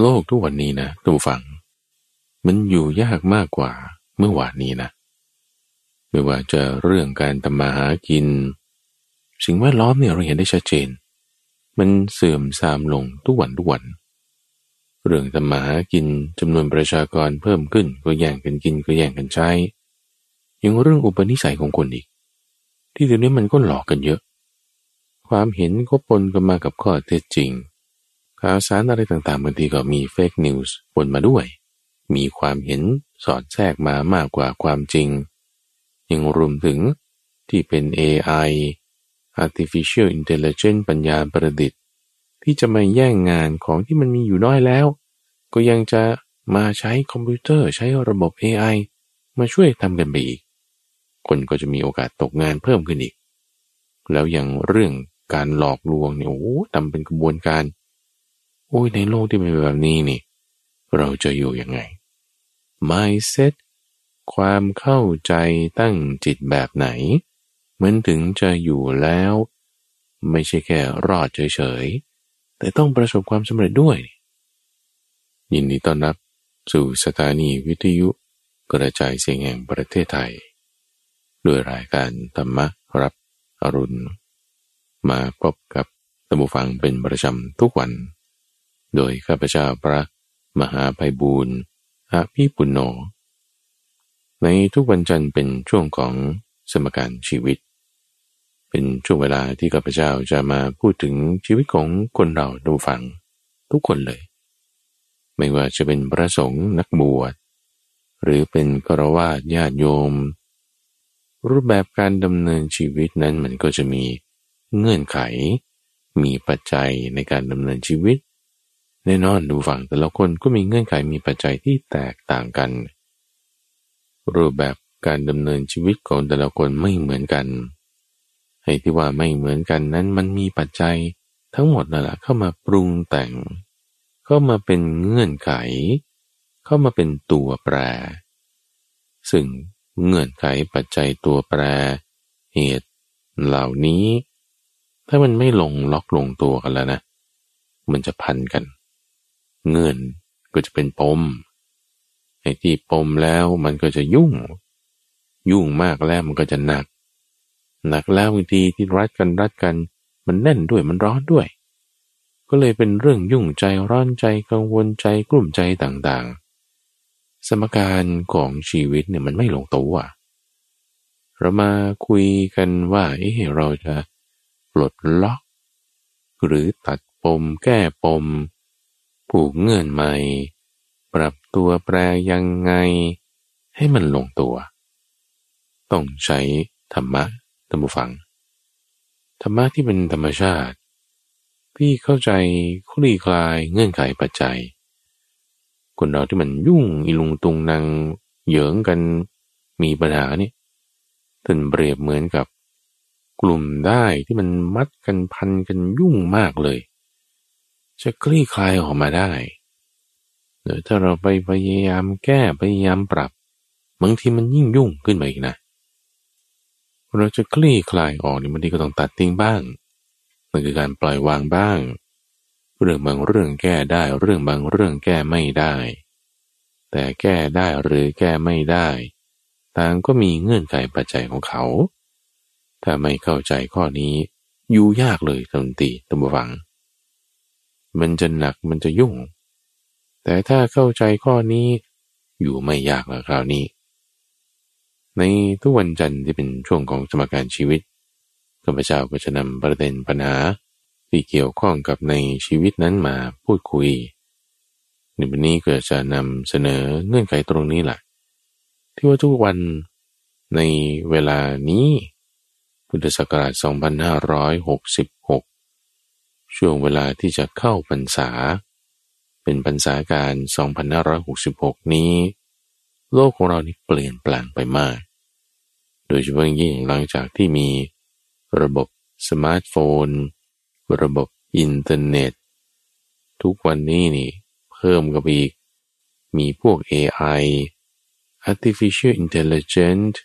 โลกทุกวันนี้นะตูฟัง มันอยู่ยากมากกว่าเมื่อวานนี้นะ ไม่ว่าจะเรื่องการทำมาหากิน สิ่งแวดล้อมเนี่ยเราเห็นได้ชัดเจน มันเสื่อมทรามลงทุกวันทุกวัน เรื่องทำมาหากินจำนวนประชากรเพิ่มขึ้นก็แย่งกันกินก็แย่งกันใช้ยังเรื่องอุปนิสัยของคนอีก ที่เดี๋ยวนี้มันก็หลอกกันเยอะ ความเห็นก็ปนกันมากับข้อเท็จจริง ข่าวสารอะไรต่างๆบางทีก็มีเฟกนิวส์ปนมาด้วย มีความเห็นสอดแทรกมามากกว่าความจริง ยังรวมถึงที่เป็น AI artificial intelligence ปัญญาประดิษฐ์ ที่จะมาแย่งงานของที่มันมีอยู่น้อยแล้ว ก็ยังจะมาใช้คอมพิวเตอร์ใช้ระบบ AI มาช่วยทำกันไปอีก คนก็จะมีโอกาสตกงานเพิ่มขึ้นอีก แล้วอย่างเรื่องการหลอกลวงเนี่ยโอ้ทำเป็นกระบวนการ อ้ยในโลกที่เป็นแบบนี้นี่ เราจะอยู่ยังไง mindset ความเข้าใจตั้งจิตแบบไหน เหมันถึงจะอยู่แล้ว ไม่ใช่แค่รอดเฉยๆ แต่ต้องประสบความสำเร็จด้วย ยินดีต้อนรับสู่สถานีวิทยุกระจายเสียงแห่งประเทศไทย ด้วยรายการธรรมรับอรุณ มาพบกับตัมบูฟังเป็นประจำทุกวัน โดยข้าพเจ้าพระมหาภัยบูรณ์อาภิปุณโญในทุกวันจันทร์เป็นช่วงของสมการชีวิต เป็นช่วงเวลาที่ข้าพเจ้าจะมาพูดถึงชีวิตของคนเราดูฟังทุกคนเลย ไม่ว่าจะเป็นพระสงฆ์นักบวช หรือเป็นกรวาดญาติโยม รูปแบบการดำเนินชีวิตนั้นมันก็จะมีเงื่อนไข มีปัจจัยในการดำเนินชีวิต แน่นอนดูฝั่งแต่ละคนก็มีเงื่อนไขมีปัจจัยที่แตกต่างกัน รูปแบบการดำเนินชีวิตของแต่ละคนไม่เหมือนกันให้ที่ว่าไม่เหมือนกันนั้นมันมีปัจจัยทั้งหมดนั่นแหละเข้ามาปรุงแต่ง เข้ามาเป็นเงื่อนไข เข้ามาเป็นตัวแปร ซึ่งเงื่อนไขปัจจัยตัวแปร เหตุเหล่านี้ ถ้ามันไม่ลงล็อกลงตัวกันแล้วนะ มันจะพันกัน เงื่อนก็จะเป็นปมไอ้ที่ปมแล้วมันก็จะยุ่ง ยุ่งมากแล้วมันก็จะหนัก หนักแล้วบางทีที่รัดกันรัดกัน มันแน่นด้วยมันร้อนด้วย ก็เลยเป็นเรื่องยุ่งใจร้อนใจกังวลใจกลุ่มใจต่างๆ สมการของชีวิตเนี่ยมันไม่ลงตัวเรามาคุยกันว่าเอ๊ะเราจะปลดล็อก หรือตัดปมแก้ปม ผูกเงื่อนใหม่ ปรับตัวแปรยังไง ให้มันลงตัว ต้องใช้ธรรมะตัมบูฟัง ธรรมะที่เป็นธรรมชาติพี่เข้าใจคลี่คลายเงื่อนไขปัจจัย คนเราที่มันยุ่งอีลุงตุงนางเหยิงกันมีปัญหานี่ท่านเปรียบเหมือนกับกลุ่มได้ที่มันมัดกันพันกันยุ่งมากเลย จะคลี่คลายออกมาได้เดี๋ยถ้าเราไปพยายามแก้พยายามปรับบางทีมันยิ่งยุ่งขึ้นไปอีกนะ เราจะคลี่คลายออกนี่บางทีก็ต้องตัดทิ้งบ้างมันคือการปล่อยวางบ้าง เรื่องบางเรื่องแก้ได้เรื่องบางเรื่องแก้ไม่ได้ แต่แก้ได้หรือแก้ไม่ได้ต่างก็มีเงื่อนไขปัจจัยของเขา ถ้าไม่เข้าใจข้อนี้อยู่ยากเลยทันทีตัมวัง มันจะหนักมันจะยุ่ง แต่ถ้าเข้าใจข้อนี้อยู่ไม่ยากแล้วคราวนี้ ในทุกวันจันทร์ที่เป็นช่วงของสมการชีวิตข้าพเจ้าก็จะนำประเด็นปัญหาที่เกี่ยวข้องกับในชีวิตนั้นมาพูดคุยในวันนี้ก็จะนำเสนอเงื่อนไขตรงนี้แหละที่ว่าทุกวันในเวลานี้ พุทธศักราช 2566 ช่วงเวลาที่จะเข้าพรรษา เป็นพรรษากาล 2566 นี้ โลกของเรานี่เปลี่ยนแปลงไปมาก โดยเฉพาะยิ่งหลังจากที่มีระบบสมาร์ทโฟน ระบบอินเทอร์เน็ต ทุกวันนี้นี่เพิ่มกับอีก มีพวก AI artificial intelligence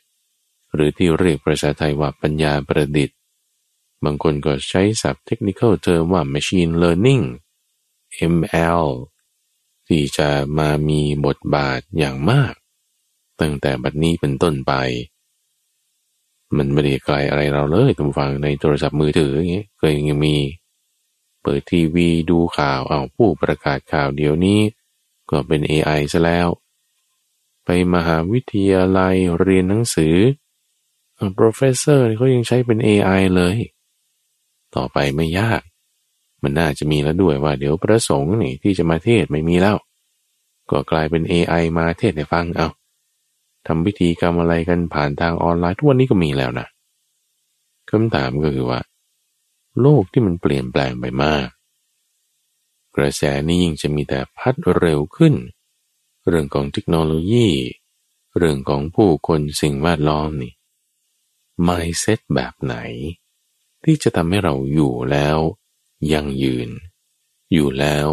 หรือที่เรียกภาษาไทยว่าปัญญาประดิษฐ์ บางคนก็ใช้ศัพท์เทคนิคเทอมว่า machine learning ML ที่จะมามีบทบาทอย่างมาก ตั้งแต่บัดนี้เป็นต้นไป มันไม่ได้ไกลอะไรเราเลยทุกฟังในโทรศัพท์มือถืออย่างเงี้ยเคยยังมี เปิดทีวีดูข่าวเอาผู้ประกาศข่าวเดี๋ยวนี้ ก็เป็น AI ซะแล้ว ไปมหาวิทยาลัยเรียนหนังสือ professor เขายังใช้เป็น AI เลย ต่อไปไม่ยาก มันน่าจะมีแล้วด้วยว่าเดี๋ยวพระสงฆ์นี่ที่จะมาเทศไม่มีแล้ว ก็กลายเป็น AI มาเทศให้ฟังเอาทำพิธีกรรมอะไรกันผ่านทางออนไลน์ทุกวันนี้ก็มีแล้วนะคำถามก็คือว่า โลกที่มันเปลี่ยนแปลงไปมาก กระแสนี้ยิ่งจะมีแต่พัดเร็วขึ้น เรื่องของเทคโนโลยี เรื่องของผู้คนสิ่งแวดล้อมนี่ mindset แบบไหน ที่จะทำให้เราอยู่แล้วยังยืน อยู่แล้ว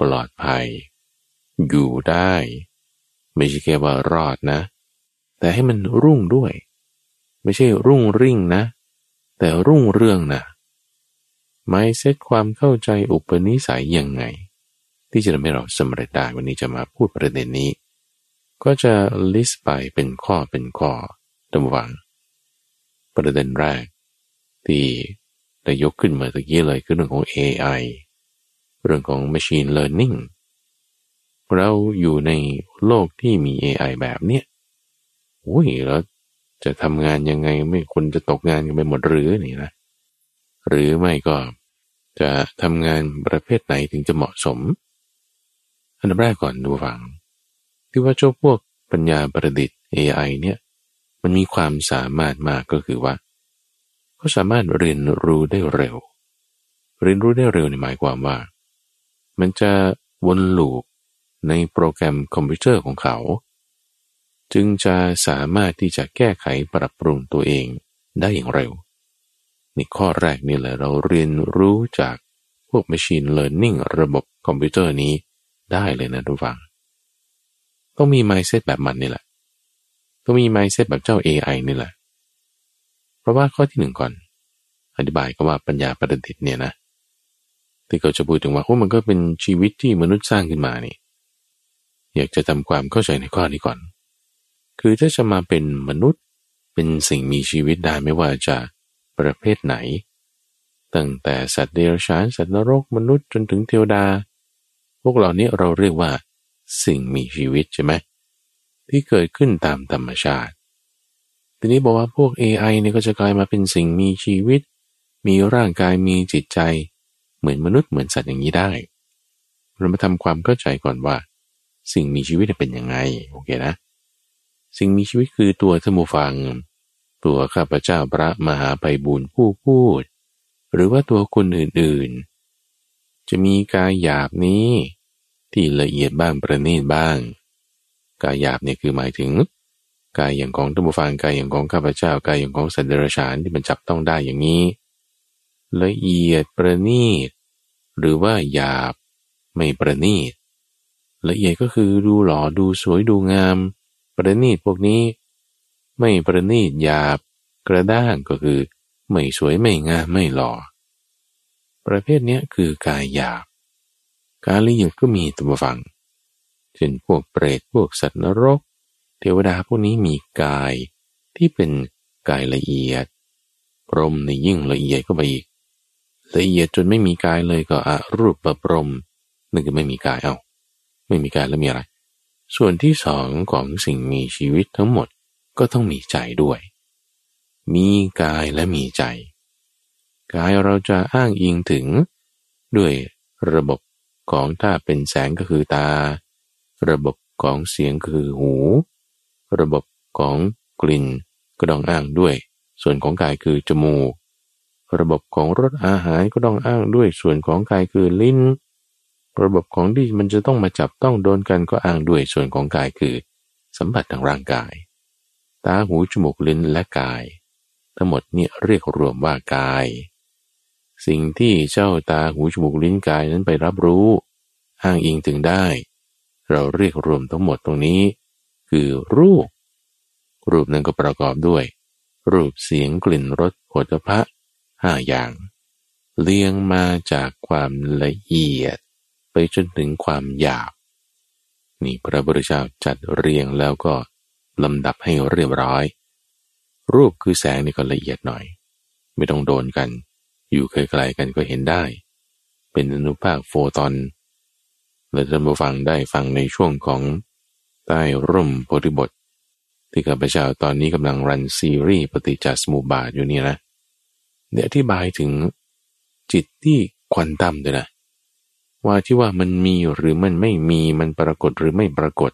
ปลอดภัย อยู่ได้ ไม่ใช่แค่ว่ารอดนะ แต่ให้มันรุ่งด้วย ไม่ใช่รุ่งริ่งนะ แต่รุ่งเรื่องนะไม่เซตความเข้าใจอุปนิสัยยังไง ที่จะทำให้เราสำเร็จได้วันนี้จะมาพูดประเด็นนี้ ก็จะลิสต์ไปเป็นข้อเป็นข้อตำวัง ประเด็นแรก ที่ได้ยกขึ้นมาตะกี้เลยคือเรื่องของ AI เรื่องของ Machine Learning เราอยู่ในโลกที่มี AI แบบเนี้ยโอ้ยแล้วจะทำงานยังไงไม่คนจะตกงานกันไปหมดหรือนี่นะหรือไม่ก็จะทำงานประเภทไหนถึงจะเหมาะสม อันดับแรกก่อนดูฟัง ที่ว่าเจ้าพวกปัญญาประดิษฐ์ AI เนี่ย มันมีความสามารถมากก็คือว่า เขาสามารถเรียนรู้ได้เร็ว เรียนรู้ได้เร็วในหมายความว่า มันจะวน loop ในโปรแกรมคอมพิวเตอร์ของเขา จึงจะสามารถที่จะแก้ไขปรับปรุงตัวเองได้อย่างเร็ว นี่ข้อแรกนี่แหละเราเรียนรู้จากพวก Machine Learning ระบบคอมพิวเตอร์นี้ได้เลยนะท่านผู้ฟัง ต้องมี mindset แบบมันนี่แหละ ต้องมี mindset แบบเจ้า AI นี่แหละ ราะว่าข้อที่หนึ่งก่อน อธิบายก็ว่าปัญญาประดิษฐ์เนี่ยนะที่เขาจะพูดถึงว่าโอ้มันก็เป็นชีวิตที่มนุษย์สร้างขึ้นมานี่ อยากจะทำความเข้าใจในข้อนี้ก่อน คือถ้าจะมาเป็นมนุษย์เป็นสิ่งมีชีวิตได้ไม่ว่าจะประเภทไหน ตั้งแต่สัตว์เดรัจฉานสัตว์นรกมนุษย์จนถึงเทวดา พวกเหล่านี้เราเรียกว่า สิ่งมีชีวิตใช่ไหมที่เกิดขึ้นตามธรรมชาติ ทีนี้บอกว่าพวก AI เนี่ยก็จะกลายมาเป็นสิ่งมีชีวิต มีร่างกายมีจิตใจ เหมือนมนุษย์เหมือนสัตว์อย่างนี้ได้ เรามาทำความเข้าใจก่อนว่า สิ่งมีชีวิตเป็นยังไงโอเคนะ สิ่งมีชีวิตคือตัวธมูฟัง ตัวข้าพเจ้าพระมหาไพบุญผู้พูด หรือว่าตัวคนอื่นๆ จะมีกายหยาบนี้ ที่ละเอียดบ้างประณีตบ้าง กายหยาบเนี่ยคือหมายถึง กายอย่างของตัมบูฟังกายอย่างของข้าพเจ้ากายอย่างของสัตว์เดรัจฉานที่มันจับต้องได้อย่างนี้ ละเอียดประณีต หรือว่าหยาบไม่ประณีต ละเอียดก็คือดูหล่อดูสวยดูงาม ประณีตพวกนี้ ไม่ประณีตหยาบกระด้างก็คือไม่สวยไม่งามไม่หล่อ ประเภทนี้คือกายหยาบ การละเอียดก็มีตัวฟังเช่นพวกเปรตพวกสัตว์นรก เทวดาพวกนี้มีกายที่เป็นกายละเอียด พรมในยิ่งละเอียดก็ไปอีก ละเอียดจนไม่มีกายเลยก็อรูปประพรมนั่นคือไม่มีกายเอา ไม่มีกายแล้วมีอะไร ส่วนที่สองของสิ่งมีชีวิตทั้งหมดก็ต้องมีใจด้วย มีกายและมีใจ กายเราจะอ้างอิงถึง ด้วยระบบของถ้าเป็นแสงก็คือตา ระบบของเสียงคือหู ระบบของกลิ่นก็ต้องอ้างด้วย ส่วนของกายคือจมูก ระบบของรสอาหารก็ต้องอ้างด้วย ส่วนของกายคือลิ้น ระบบของที่มันจะต้องมาจับต้องโดนกันก็อ้างด้วย ส่วนของกายคือ สัมผัสทางร่างกาย ตาหูจมูกลิ้นและกาย ทั้งหมดนี่เรียกรวมว่ากาย สิ่งที่เจ้าตาหูจมูกลิ้นกายนั้นไปรับรู้ อ้างอิงถึงได้ เราเรียกรวมทั้งหมดตรงนี้ คือรูป รูปนั้นก็ประกอบด้วย รูปเสียงกลิ่นรสผลิภัณฑ์ห้าอย่าง เลี้ยงมาจากความละเอียด ไปจนถึงความหยาบ นี่พระพุทธเจ้าจัดเรียงแล้วก็ลำดับให้เรียบร้อย รูปคือแสงนี่ก็ละเอียดหน่อย ไม่ต้องโดนกัน อยู่ไกลๆกันก็เห็นได้ เป็นอนุภาคโฟตอนเราจะมาฟังได้ฟังในช่วงของ ใต้ร่มโพธิบท ที่ข้าพเจ้าตอนนี้กำลังรันซีรีส์ปฏิจจสมุปบาทอยู่นี่นะเดี๋ยอธิบายถึงจิตที่ควอนตัมด้วยนะว่าที่ว่ามันมีหรือมันไม่มีมันปรากฏหรือไม่ปรากฏ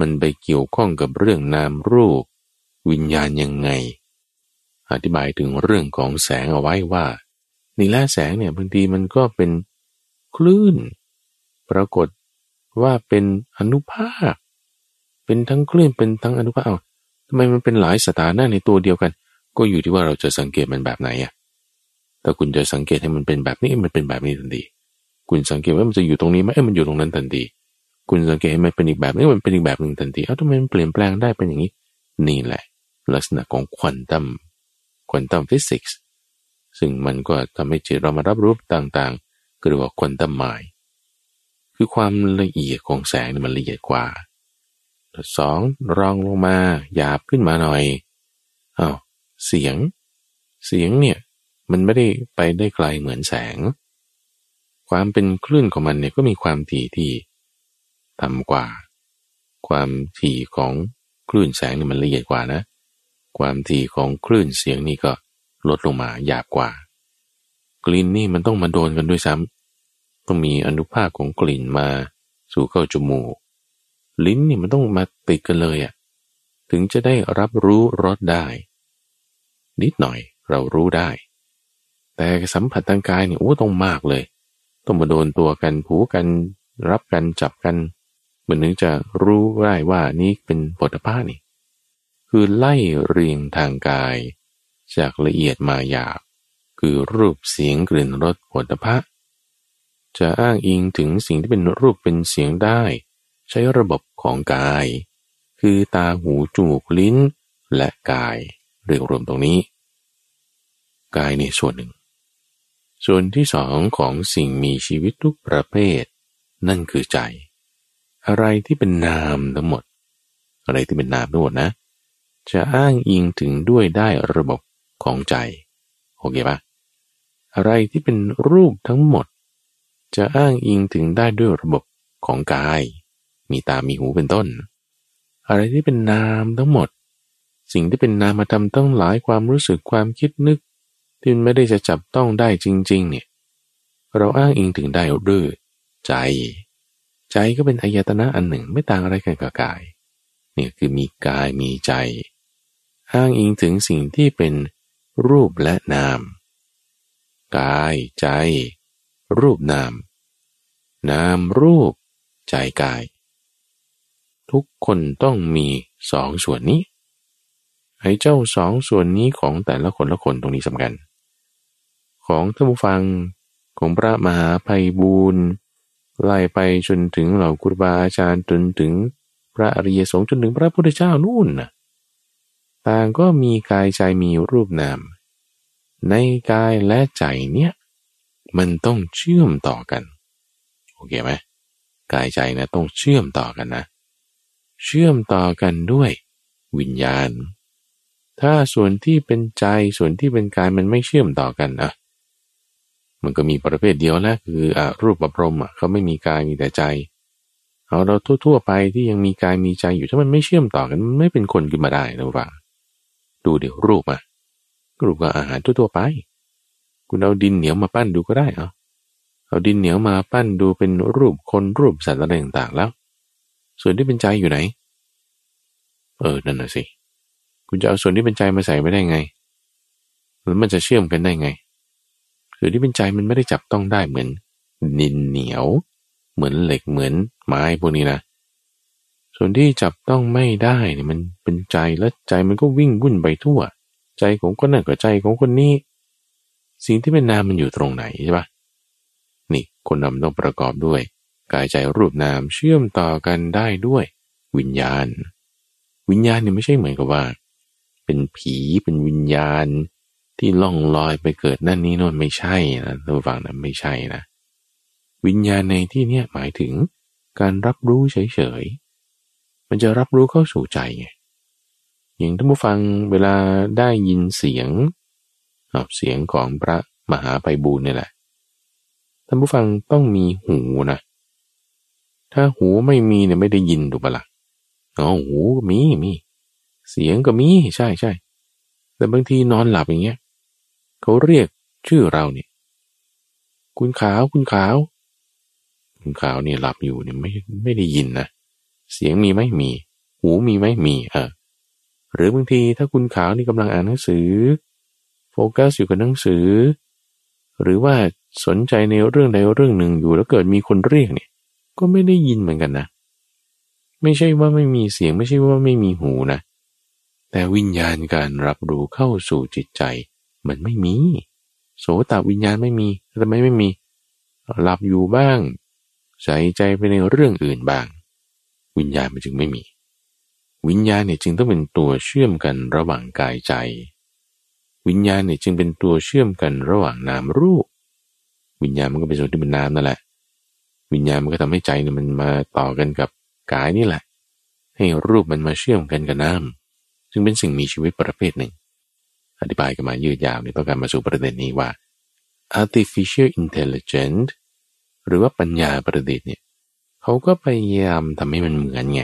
มันไปเกี่ยวข้องกับเรื่องนามรูป วิญญาณยังไง อธิบายถึงเรื่องของแสงเอาไว้ว่านี่แหละแสงเนี่ยบางทีมันก็เป็นคลื่น ปรากฏว่าเป็นอนุภาค เป็นทั้งคลื่นเป็นทั้งอนุภาคเอาทำไมมันเป็นหลายสถานะในตัวเดียวกัน ก็อยู่ที่ว่าเราจะสังเกตมันแบบไหนอะถ้าคุณจะสังเกตให้มันเป็นแบบนี้มันเป็นแบบนี้ทันทีคุณสังเกตว่ามันจะอยู่ตรงนี้ไหมเอ้มันอยู่ตรงนั้นทันทีคุณสังเกตให้มันเป็นอีกแบบนี้มันเป็นอีกแบบหนึ่งทันทีเอ้าทำไมมันเปลี่ยนแปลงได้เป็นอย่างนี้ นี่แหละ ลักษณะของควอนตัมควอนตัมฟิสิกส์ซึ่งมันก็ทำให้จิตเรามารับรู้ต่างๆก็เรียกว่าควอนตัมไมล์คือความละเอียดของแสงมันละเอียดกว่า สองรองลงมาหยาบขึ้นมาหน่อยอ้าวเสียง เสียงเนี่ยมันไม่ได้ไปได้ไกลเหมือนแสง ความเป็นคลื่นของมันเนี่ยก็มีความถี่ที่ต่ำกว่า ความถี่ของคลื่นแสงนี่มันละเอียดกว่านะ ความถี่ของคลื่นเสียงนี่ก็ลดลงมาหยาบกว่า กลิ่นนี่มันต้องมาโดนกันด้วยซ้ำต้องมีอนุภาคของกลิ่นมาสู่เข้าจมูก ลิ้นนี่มันต้องมาติดกันเลยอะ่ะถึงจะได้รับรู้รสได้ นิดหน่อยเรารู้ได้ แต่สัมผัสทางกายเนี่ยโอ้ต้องมากเลย ต้องมาโดนตัวกันผูกัน รับกันจับกันเหมือนนึงจะรู้ได้ว่านี่เป็นปฐะนี่ คือไล่เรียงทางกาย จากละเอียดมาหยาบคือรูปเสียงกลิ่นรสปฐะจะอ้างอิงถึงสิ่งที่เป็นรูปเป็นเสียงได้ ใช้ระบบของกาย คือตาหูจมูกลิ้น และกายเรียกรวมตรงนี้ กายในส่วนหนึ่ง ส่วนที่สองของสิ่งมีชีวิตทุกประเภท นั่นคือใจ อะไรที่เป็นนามทั้งหมด อะไรที่เป็นนามทั้งหมดนะ จะอ้างอิงถึงด้วยได้ระบบของใจโอเคปะอะไรที่เป็นรูปทั้งหมด จะอ้างอิงถึงได้ด้วยระบบของกาย มีตา มีหูเป็นต้น อะไรที่เป็นนามทั้งหมด สิ่งที่เป็นนามธรรมต้องหลายความรู้สึกความคิดนึก ที่ไม่ได้จะจับต้องได้จริง ๆ เนี่ย เราอ้างอิงถึงได้ด้วยใจ ใจก็เป็นอายตนะอันหนึ่งไม่ต่างอะไรกันกับกาย เนี่ยคือมีกายมีใจ อ้างอิงถึงสิ่งที่เป็นรูปและนาม กายใจ รูปนาม นามรูป ใจกาย ทุกคนต้องมีสองส่วนนี้ไอ้เจ้าสองส่วนนี้ของแต่ละคนละคนตรงนี้สำคัญ ของท่านผู้ฟังของพระมหาภัยบูรณ์ไล่ไปจนถึงเหล่าครูบาอาจารย์จนถึงพระอริยสงฆ์จนถึงพระพุทธเจ้านู่นนะต่างก็มีกายใจมีรูปนาม ในกายและใจเนี่ยมันต้องเชื่อมต่อกัน โอเคไหมกายใจนะต้องเชื่อมต่อกันนะ เชื่อมต่อกันด้วยวิญญาณ ถ้าส่วนที่เป็นใจส่วนที่เป็นกายมันไม่เชื่อมต่อกันนะ มันก็มีประเภทเดียวนะคืออรูปประพรมอะเขาไม่มีกายมีแต่ใจ เอาเราทั่วๆไปที่ยังมีกายมีใจอยู่ถ้ามันไม่เชื่อมต่อกันมันไม่เป็นคนขึ้นมาได้นะว่าดูเดี๋ยวรูปอะรูปก็อาหารทั่วๆไป คุณเอาดินเหนียวมาปั้นดูก็ได้เอาเอาดินเหนียวมาปั้นดูเป็นรูปคนรูปสัตว์อะไรต่างๆแล้ว ส่วนที่เป็นใจอยู่ไหน เออนั่นน่ะสิ คุณจะเอาส่วนที่เป็นใจมาใส่ไม่ได้ไงแล้วมันจะเชื่อมกันได้ไง ส่วนที่เป็นใจมันไม่ได้จับต้องได้เหมือนนินเหนียว เหมือนเหล็กเหมือนไม้พวกนี้นะส่วนที่จับต้องไม่ได้เนี่ยมันเป็นใจแล้วใจมันก็วิ่งวุ่นไปทั่ว ใจของคนนั้นกับใจของคนนี้ สิ่งที่เป็นนามมันอยู่ตรงไหนใช่ปะนี่คนนำต้องประกอบด้วย กายใจรูปนามเชื่อมต่อกันได้ด้วย วิญญาณ วิญญาณเนี่ยไม่ใช่เหมือนกับว่า เป็นผีเป็นวิญญาณที่ล่องลอยไปเกิดนั่นนี้โน่นไม่ใช่นะท่านฟังนะไม่ใช่นะ วิญญาณในที่เนี้ยหมายถึงการรับรู้เฉยๆ มันจะรับรู้เข้าสู่ใจไงอย่างท่านผู้ฟังเวลาได้ยินเสียงเสียงของพระมหาไปบูลนี่แหละท่านผู้ฟังต้องมีหูนะ ถ้าหูไม่มีเนี่ยไม่ได้ยินถูกปะละ่ะอ๋อหูก็มีมี เสียงก็มีใช่ใช่แต่บางทีนอนหลับอย่างเงี้ยเขาเรียกชื่อเราเนี่ย คุณขาวคุณขาว คุณขาวเนี่ยหลับอยู่เนี่ยไม่ไม่ได้ยินนะเสียงมีไหมมี หูมีไหมมีเออหรือบางทีถ้าคุณขาวนี่กำลังอ่านหนังสือ โฟกัสอยู่กับหนังสือ หรือว่าสนใจในเรื่องใดเรื่องหนึ่งอยู่แล้วเกิดมีคนเรียกเนี่ย ก็ไม่ได้ยินเหมือนกันนะ ไม่ใช่ว่าไม่มีเสียงไม่ใช่ว่าไม่มีหูนะ แต่วิญญาณการรับรู้เข้าสู่จิตใจ มันไม่มี โสตวิญญาณไม่มีทำไมไม่มี หลับอยู่บ้าง ใส่ใจไปในเรื่องอื่นบ้าง วิญญาณมันจึงไม่มี วิญญาณเนี่ยจึงต้องเป็นตัวเชื่อมกันระหว่างกายใจ วิญญาณเนี่ยจึงเป็นตัวเชื่อมกันระหว่างนามรูป วิญญาณมันก็เป็นส่วนที่เป็นนามนั่นแหละ วิญญาณมันก็ทำให้ใจเนี่ยมันมาต่อกันกับกายนี่แหละ ให้รูปมันมาเชื่อมกันกับนามจึงเป็นสิ่งมีชีวิตประเภทหนึ่ง อธิบายกันมายืดยาวเนี่ยต้องการมาสู่ประเด็นนี้ว่า artificial intelligence หรือว่าปัญญาประดิษฐ์เนี่ยเขาก็พยายามทำให้มันเหมือนไง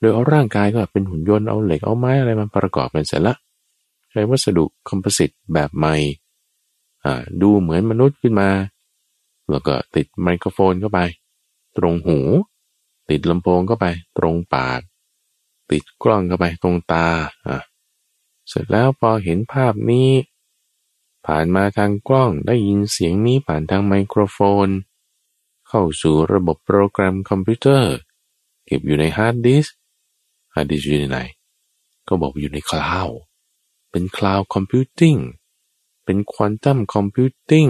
โดยเอาร่างกายก็เป็นหุ่นยนต์เอาเหล็กเอาไม้อะไรมาประกอบเป็นเสร็จละใช้วัสดุคอมโพสิตแบบใหม่ดูเหมือนมนุษย์ขึ้นมา แล้วก็ติดไมโครโฟนเข้าไป ตรงหู ติดลำโพงเข้าไป ตรงปาก ติดกล้องเข้าไปตรงตาอะเสร็จแล้วพอเห็นภาพนี้ ผ่านมาทางกล้องได้ยินเสียงนี้ผ่านทางไมโครโฟน เข้าสู่ระบบโปรแกรมคอมพิวเตอร์ เก็บอยู่ใน hard disk hard disk อยู่ในไหน ก็บอกอยู่ใน cloud เป็น cloud computing เป็น quantum computing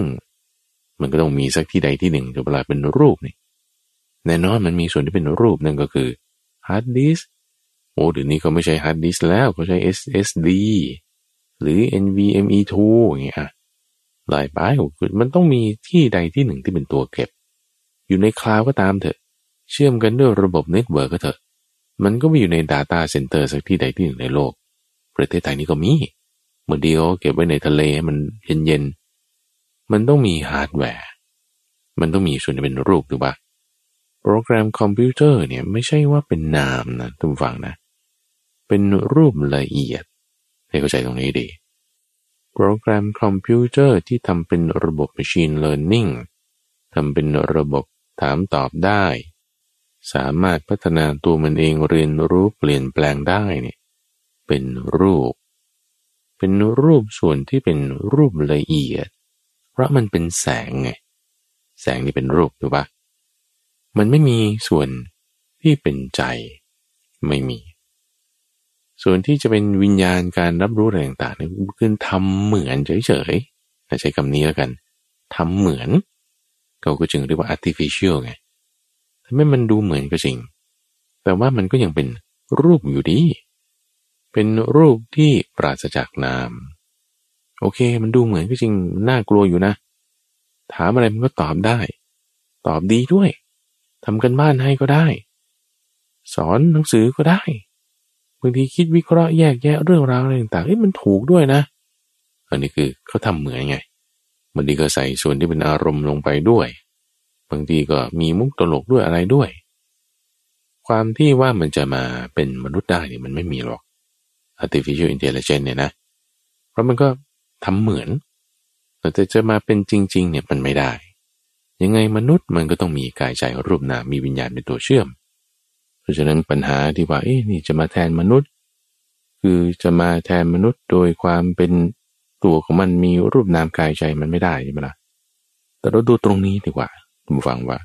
มันก็ต้องมีสักที่ใดที่หนึ่งจะเวลาเป็นรูปนี่แน่นอนมันมีส่วนที่เป็นรูปนั่นก็คือ hard disk โอ้เดี๋ยวนี้เขาไม่ใช้ hard disk แล้วเขาใช้ SSD หรือ NVMe2 อย่างเงี้ยอะไรไปมันต้องมีที่ใดที่หนึ่งที่เป็นตัวเก็บ อยู่ใน cloud ก็ตามเถอะ เชื่อมกันด้วยระบบ network ก็เถอะ มันก็มีอยู่ใน Data Center สักที่ใดที่หนึ่งในโลก ประเทศไทยนี่ก็มีเมื่อเดียวเก็บไว้ในทะเลให้มันเย็นๆ มันต้องมีฮาร์ดแวร์ มันต้องมีส่วนที่เป็นรูปถูกปะโปรแกรมคอมพิวเตอร์เนี่ยไม่ใช่ว่าเป็นนามนะท่านผู้ฟังนะ เป็นรูปละเอียดให้เข้าใจตรงนี้ดี โปรแกรมคอมพิวเตอร์ที่ทำเป็นระบบ Machine Learning ทำเป็นระบบถามตอบได้ สามารถพัฒนาตัวมันเองเรียนรู้เปลี่ยนแปลงได้เนี่ยเป็นรูป เป็นรูปส่วนที่เป็นรูปละเอียด ราะมันเป็นแสงไง แสงนี่เป็นรูปถูกปะมันไม่มีส่วนที่เป็นใจไม่มี ส่วนที่จะเป็นวิญญาณการรับรู้อะไรต่างๆเนี่ยคือทำเหมือนเฉยๆใช้คำนี้แล้วกันทำเหมือน เขาก็จึงเรียกว่า artificial ไงทำให้มันดูเหมือนก็จริง แต่ว่ามันก็ยังเป็นรูปอยู่ดี เป็นรูปที่ปราศจากนาม โอเค มันดูเหมือนก็จริงน่ากลัวอยู่นะ ถามอะไรมันก็ตอบได้ ตอบดีด้วยทำกันบ้านให้ก็ได้ สอนหนังสือก็ได้บางทีคิดวิเคราะห์แยกแยะเรื่องราวอะไรต่างๆเอ้ยมันถูกด้วยนะ อันนี้คือเขาทำเหมือนไงบางทีก็ใส่ส่วนที่เป็นอารมณ์ลงไปด้วย บางทีก็มีมุกตลกด้วยอะไรด้วย ความที่ว่ามันจะมาเป็นมนุษย์ได้เนี่ยมันไม่มีหรอก artificial intelligence เนี่ยนะ เพราะมันก็ ทำเหมือน แต่จะมาเป็นจริง ๆ เนี่ยมันไม่ได้ ยังไงมนุษย์มันก็ต้องมีกายใจรูปนามมีวิญญาณเป็นตัวเชื่อม เพราะฉะนั้นปัญหาที่ว่าเอ๊ะนี่จะมาแทนมนุษย์ คือจะมาแทนมนุษย์โดยความเป็นตัวของมันมีรูปนามกายใจมันไม่ได้ใช่ไหมละ่ะแต่เราดูตรงนี้ดีกว่าคุณฟังว่า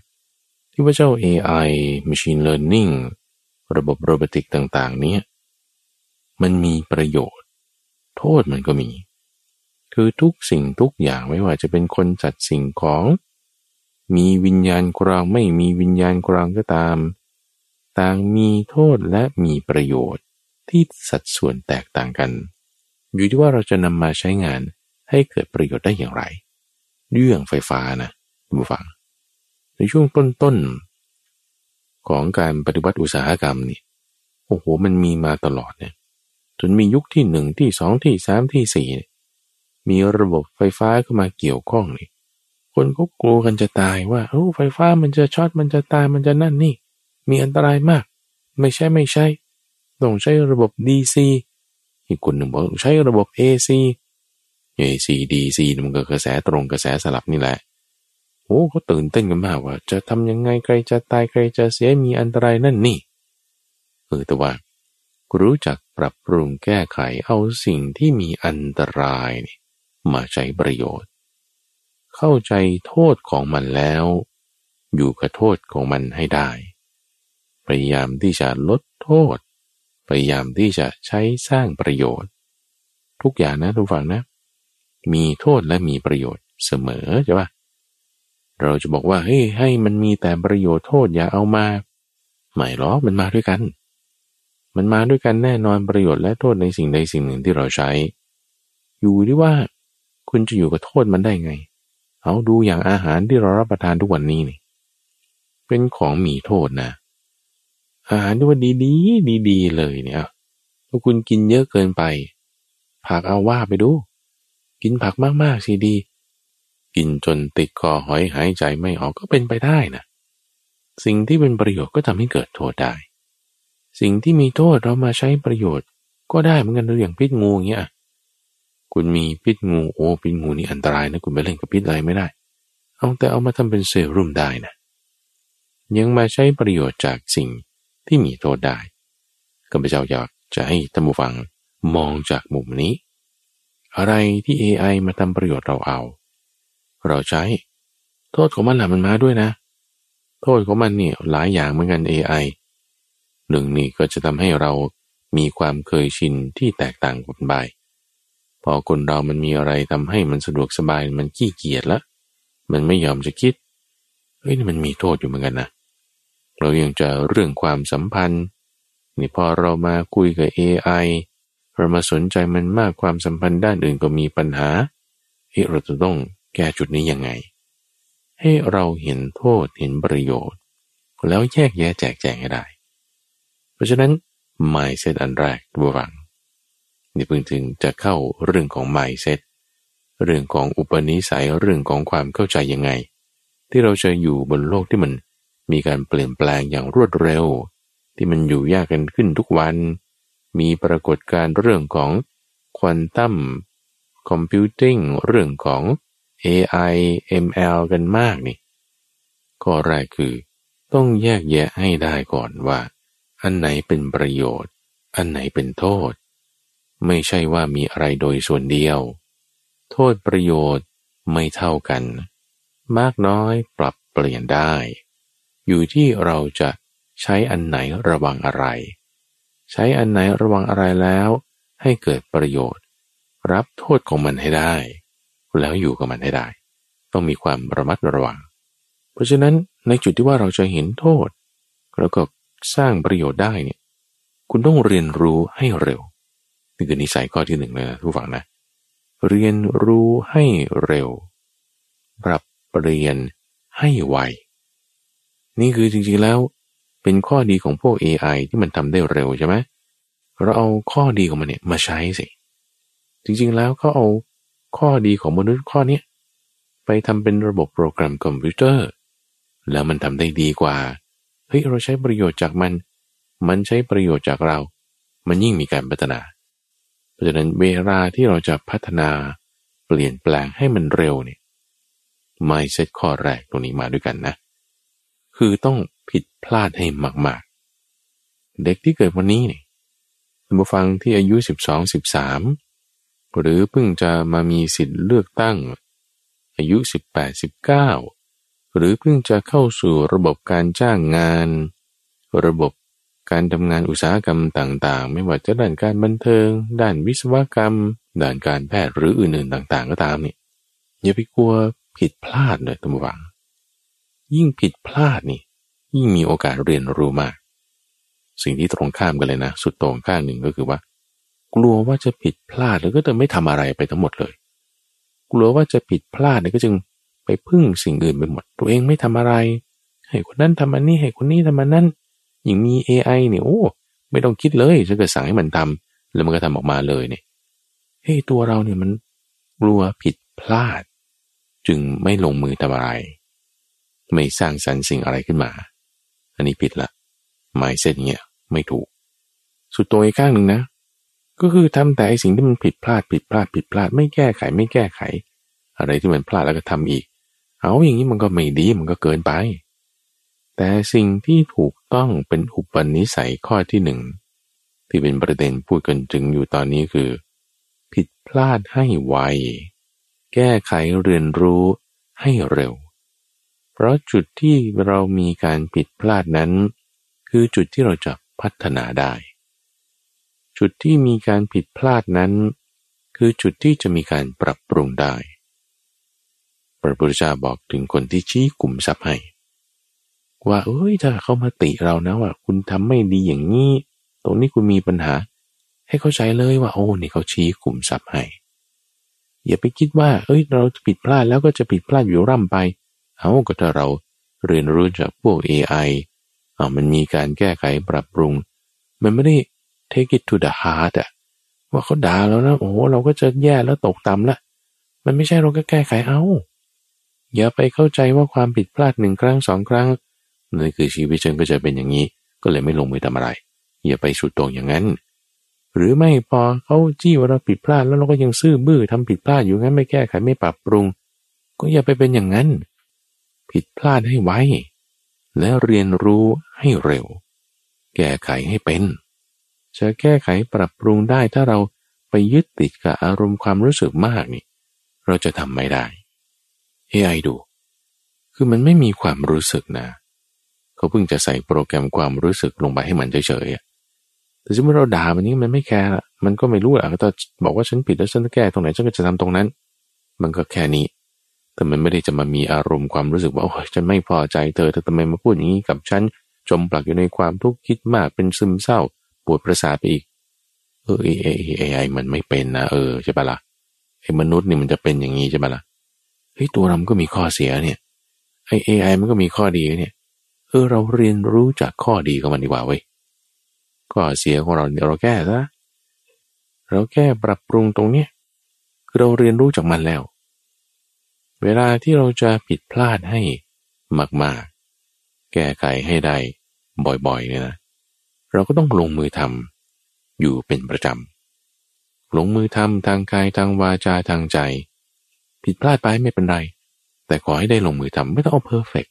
ที่ว่าเจ้า AI Machine Learning ระบบโรบอติกต่างๆนี้มันมีประโยชน์ โทษมันก็มี คือทุกสิ่งทุกอย่างไม่ว่าจะเป็นคนจัดสิ่งของ มีวิญญาณกรางไม่มีวิญญาณกรางก็ตาม ต่างมีโทษและมีประโยชน์ที่สัดส่วนแตกต่างกัน อยู่ที่ว่าเราจะนำมาใช้งานให้เกิดประโยชน์ได้อย่างไร เรื่องไฟฟ้านะคุณผู้ฟัง ในช่วงต้นๆของการปฏิวัติอุตสาหกรรมนี่โอ้โหมันมีมาตลอดเนี่ยจนมียุคที่หนึ่งที่สองที่สามที่สี่ มีระบบไฟฟ้าเข้ามาเกี่ยวข้องนี่คนก็กลัวกันจะตายว่าโอ้ไฟฟ้ามันจะช็อตมันจะตายมันจะนั่นนี่ มีอันตรายมาก ไม่ใช่ไม่ใช่ต้องใช้ระบบ DC อีกคนหนึ่งบอกใช้ระบบ AC AC DC มันก็กระแสตรงกระแสสลับนี่แหละโอ้เขาตื่นเต้นกันมากว่า จะทำยังไงใครจะตายใครจะเสียมีอันตรายนั่นนี่เออแต่ว่ารู้จักปรับปรุงแก้ไขเอาสิ่งที่มีอันตรายนี่ มาใช้ประโยชน์ เข้าใจโทษของมันแล้ว อยู่กับโทษของมันให้ได้ พยายามที่จะลดโทษ พยายามที่จะใช้สร้างประโยชน์ ทุกอย่างนะทุกฝั่งนะ มีโทษและมีประโยชน์เสมอใช่ปะเราจะบอกว่าเฮ้ยให้มันมีแต่ประโยชน์โทษอย่าเอามาไม่หรอกมันมาด้วยกัน มันมาด้วยกันแน่นอนประโยชน์และโทษในสิ่งใดสิ่งหนึ่งที่เราใช้ อยู่ที่ว่า คุณจะอยู่กับโทษมันได้ไง เอาดูอย่างอาหารที่เรารับประทานทุกวันนี้นี่ เป็นของมีโทษนะ อาหารที่ว่าดีๆดีๆเลยเนี่ยถ้าคุณกินเยอะเกินไป ผักเอาว่าไปดู กินผักมากๆสิดี กินจนติดคอหอยหายใจไม่ออกก็เป็นไปได้นะ สิ่งที่เป็นประโยชน์ก็ทำให้เกิดโทษได้ สิ่งที่มีโทษเรามาใช้ประโยชน์ก็ได้เหมือนกันอย่างพิษงูเงี้ย คุณมีพิษงูโอ้พิษงูนี่อันตรายนะคุณไปเล่นกับพิษอะไรไม่ได้ เอาแต่เอามาทำเป็นเซรุ่มได้นะ ยังมาใช้ประโยชน์จากสิ่งที่มีโทษได้ก็พเจ้าอยากจะให้ท่านผู้ฟังมองจากมุมนี้ อะไรที่ AI มาทำประโยชน์เราเอา เราใช้ โทษของมันหละมันมาด้วยนะ โทษของมันเนี่ยหลายอย่างเหมือนกัน AI หนึ่งนี่ก็จะทำให้เรามีความเคยชินที่แตกต่างกันไป พอคนเรามันมีอะไรทำให้มันสะดวกสบายมันขี้เกียจละ มันไม่ยอมจะคิดเฮ้ยนี่มันมีโทษอยู่เหมือนกันนะเรายังจะเรื่องความสัมพันธ์นี่พอเรามาคุยกับ AI เรามาสนใจมันมากความสัมพันธ์ด้านอื่นก็มีปัญหาเฮ้เราจะต้องแก้จุดนี้ยังไง ให้เราเห็นโทษเห็นประโยชน์ แล้วแยกแยะแจกแจงให้ได้ เพราะฉะนั้น mindset อันแรกตัวฝัง นี่เพิ่งถึงจะเข้าเรื่องของ mindset เรื่องของอุปนิสัยเรื่องของความเข้าใจยังไง ที่เราจะอยู่บนโลกที่มันมีการเปลี่ยนแปลงอย่างรวดเร็ว ที่มันอยู่ยากกันขึ้นทุกวัน มีปรากฏการเรื่องของควอนตัมคอมพิวติ้งเรื่องของ AI ML กันมากนี่ข้อแรกคือ ต้องแยกแยะให้ได้ก่อนว่า อันไหนเป็นประโยชน์ อันไหนเป็นโทษ ไม่ใช่ว่ามีอะไรโดยส่วนเดียว โทษประโยชน์ไม่เท่ากัน มากน้อยปรับเปลี่ยนได้ อยู่ที่เราจะใช้อันไหนระวังอะไร ใช้อันไหนระวังอะไรแล้ว ให้เกิดประโยชน์ รับโทษของมันให้ได้ แล้วอยู่กับมันให้ได้ ต้องมีความระมัดระวัง เพราะฉะนั้นในจุดที่ว่าเราจะเห็นโทษ แล้วก็สร้างประโยชน์ได้เนี่ยคุณต้องเรียนรู้ให้เร็ว นี่คือนิสัยข้อที่หนึ่งเลยนะทุกฝังนะ เรียนรู้ให้เร็ว ปรับเปลี่ยนให้ไว นี่คือจริงๆแล้วเป็นข้อดีของพวก AI ที่มันทำได้เร็วใช่ไหมเราเอาข้อดีของมันเนี่ยมาใช้สิ จริงๆแล้วก็เอาข้อดีของมนุษย์ข้อนี้ไปทำเป็นระบบโปรแกรมคอมพิวเตอร์ แล้วมันทำได้ดีกว่า เฮ้ยเราใช้ประโยชน์จากมัน มันใช้ประโยชน์จากเรา มันยิ่งมีการพัฒนา เพราะฉะนั้นเวลาที่เราจะพัฒนาเปลี่ยนแปลงให้มันเร็วเนี่ยไม่เซตข้อแรกตรงนี้มาด้วยกันนะ คือต้องผิดพลาดให้มาก ๆ เด็กที่เกิดวันนี้เนี่ยผู้ฟังที่อายุ 12 13 หรือเพิ่งจะมามีสิทธิ์เลือกตั้ง อายุ 18 19 หรือเพิ่งจะเข้าสู่ระบบการจ้างงาน ระบบ การทำงานอุตสาหกรรมต่างๆ ไม่ว่าจะด้านการบันเทิง ด้านวิศวกรรม ด้านการแพทย์หรืออื่นๆต่าง ๆ ก็ตามนี่อย่าไปกลัวผิดพลาดเลยตั้งหวัง ยิ่งผิดพลาดนี่ ยิ่งมีโอกาสเรียนรู้มาก สิ่งที่ตรงข้ามกันเลยนะ สุดตรงข้างหนึ่งก็คือว่า กลัวว่าจะผิดพลาดแล้วก็จะไม่ทำอะไรไปทั้งหมดเลย กลัวว่าจะผิดพลาดเนี่ยก็จึงไปพึ่งสิ่งอื่นไปหมด ตัวเองไม่ทำอะไร ให้คนนั้นทำอันนี้ให้คนนี้ทำอันนั้น ย่างมี AI เนี่ยโอ้ไม่ต้องคิดเลยฉันก็สั่งให้มันทำแล้วมันก็ทำออกมาเลยเนี่ยเฮ้ยตัวเราเนี่ยมันกลัวผิดพลาด จึงไม่ลงมือทำอะไร ไม่สร้างสรรค์สิ่งอะไรขึ้นมา อันนี้ผิดละไม่เส้นเนี่ยไม่ถูก สุดตัวอีกข้างหนึ่งนะ ก็คือทำแต่สิ่งที่มันผิดพลาดผิดพลาดผิดพลาด ไม่แก้ไขไม่แก้ไข อะไรที่มันพลาดแล้วก็ทำอีก เอาอย่างนี้มันก็ไม่ดีมันก็เกินไป แต่สิ่งที่ถูก ต้องเป็นอุปนิสัยข้อที่หนึ่งที่เป็นประเด็นพูดกันถึงอยู่ตอนนี้คือ ผิดพลาดให้ไว แก้ไขเรียนรู้ให้เร็ว เพราะจุดที่เรามีการผิดพลาดนั้น คือจุดที่เราจะพัฒนาได้ จุดที่มีการผิดพลาดนั้น คือจุดที่จะมีการปรับปรุงได้พระพุทธเจ้าบอกถึงคนที่ชี้กลุ่มทรัพย์ให้ ว่าเอ้ยถ้าเขามาติเรานะว่า คุณทำไม่ดีอย่างนี้ ตรงนี้คุณมีปัญหา ให้เข้าใจเลยว่า โอ้นี่เขาชี้กลุ่มทรัพย์ให้ อย่าไปคิดว่า เอ้ย เราผิดพลาดแล้วก็จะผิดพลาดอยู่ร่ำไป เอาก็ถ้าเราเรียนรู้จากพวก AI เอามันมีการแก้ไขปรับปรุง มันไม่ได้ take it to the heart อะว่าเขาด่าแล้วนะ โอ้เราก็จะแย่แล้วตกต่ำละ มันไม่ใช่เราก็แก้ไขเอา อย่าไปเข้าใจว่าความผิดพลาดหนึ่งครั้งสองครั้ง นั่นคือชีวิตฉันก็จะเป็นอย่างนี้ ก็เลยไม่ลงมือทำอะไร อย่าไปสุดตรงอย่างนั้น หรือไม่พอเขาจี้ว่าเราผิดพลาดแล้วเราก็ยังซื่อบื้อทำผิดพลาดอยู่งั้นไม่แก้ไขไม่ปรับปรุง ก็อย่าไปเป็นอย่างนั้น ผิดพลาดให้ไวและเรียนรู้ให้เร็ว แก้ไขให้เป็น จะแก้ไขปรับปรุงได้ถ้าเราไปยึดติดกับอารมณ์ความรู้สึกมากนี่ เราจะทำไม่ได้ AI ดู คือมันไม่มีความรู้สึกนะ เขาเพิ่งจะใส่โปรแกรมความรู้สึกลงไปให้มันเฉยๆแต่สมมติเราด่ามันนี้มันไม่แคร์มันก็ไม่รู้อะก็จะบอกว่าฉันผิดแล้วฉันจะแก้ตรงไหนฉันก็จะทำตรงนั้น มันก็แค่นี้ แต่มันไม่ได้จะมามีอารมณ์ความรู้สึกว่าโอ้ยฉันไม่พอใจเธอเธอทำไมมาพูดอย่างนี้กับฉันจมปลักอยู่ในความทุกข์คิดมากเป็นซึมเศร้า ปวดประสาทไปอีก เออเอไอเอไอมันไม่เป็นนะเออใช่ปะละ่ะไอ้มนุษย์นี่มันจะเป็นอย่างนี้ใช่ปะละ่ะเฮ้ยตัวเราก็มีข้อเสียเนี่ยไอเอไอมันก็มีข้อดีเนี่ย เออเราเรียนรู้จากข้อดีของมันดีกว่าเว้ยข้อเสียของเราเราแก้ซะเราแก้ปรับปรุงตรงนี้คือเราเรียนรู้จากมันแล้ว เวลาที่เราจะผิดพลาดให้มาก ๆ แก้ไขให้ได้บ่อยๆเนี่ยนะเราก็ต้องลงมือทำอยู่เป็นประจำลงมือทำทางกายทางวาจาทางใจ ผิดพลาดไปไม่เป็นไร แต่ขอให้ได้ลงมือทำไม่ต้องเอาเพอร์เฟก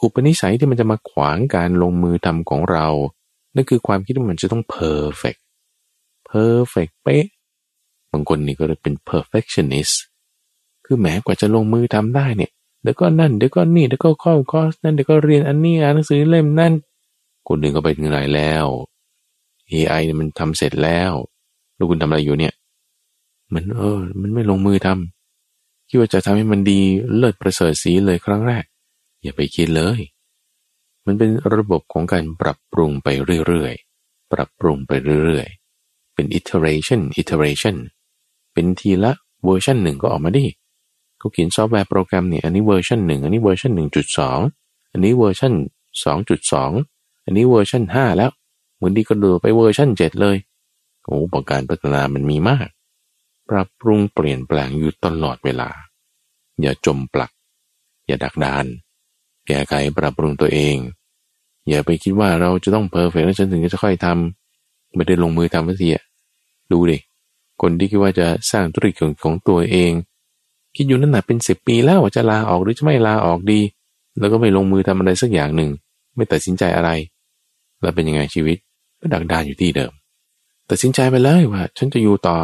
อุปนิสัยที่มันจะมาขวางการลงมือทำของเรา นั่นคือความคิดว่มันจะต้อง perfect perfect เป๊ะ บางคนนี่ก็เลยเป็น perfectionist คือแหมกว่าจะลงมือทำได้เนี่ยเดี๋ยวก็นั่นเดี๋ยวก็นี่เดี๋ยวก็ข้าคอร์สนั่นเดี๋ยวก็เรียนอันนี้อ่านหนังสือเล่มนั่นคนหนึ่งก็ไปถึงไหนแล้ว AI เนี่ยมันทำเสร็จแล้วแล้วคุณทำอะไรอยู่เนี่ย มันเออ มันไม่ลงมือทำคิดว่าจะทำให้มันดีเลิศประเสริฐศรีเลยครั้งแรก อย่าไปคิดเลย มันเป็นระบบของการปรับปรุงไปเรื่อยๆ ปรับปรุงไปเรื่อยๆ เป็น iteration iteration เป็นทีละเวอร์ชันหนึ่งก็ออกมาดิเขาเขียนซอฟต์แวร์โปรแกรมเนี่ยอันนี้เวอร์ชันหนึ่งอันนี้เวอร์ชันหนึ่งจุดสองอันนี้เวอร์ชันสองจุดสองอันนี้เวอร์ชันห้าแล้วเหมือนดีก็ดูไปเวอร์ชันเจ็ดเลยโอ้โหการพัฒนามันมีมาก ปรับปรุงเปลี่ยนแปลงอยู่ตลอดเวลา อย่าจมปลัก อย่าดักดาน แก้ไขปรับปรุงตัวเอง อย่าไปคิดว่าเราจะต้อง perfect แล้วฉันถึงจะค่อยทำไม่ได้ลงมือทำสักทีอะดูดิคนที่คิดว่าจะสร้างธุรกิจของตัวเอง คิดอยู่นั่นแหะเป็นสิบปีแล้วว่าจะลาออกหรือจะไม่ลาออกดี แล้วก็ไม่ลงมือทำอะไรสักอย่างหนึ่ง ไม่ตัดสินใจอะไร แล้วเป็นยังไงชีวิตก็ดักดานอยู่ที่เดิมตัดสินใจไปเลยว่า ฉันจะอยู่ต่อ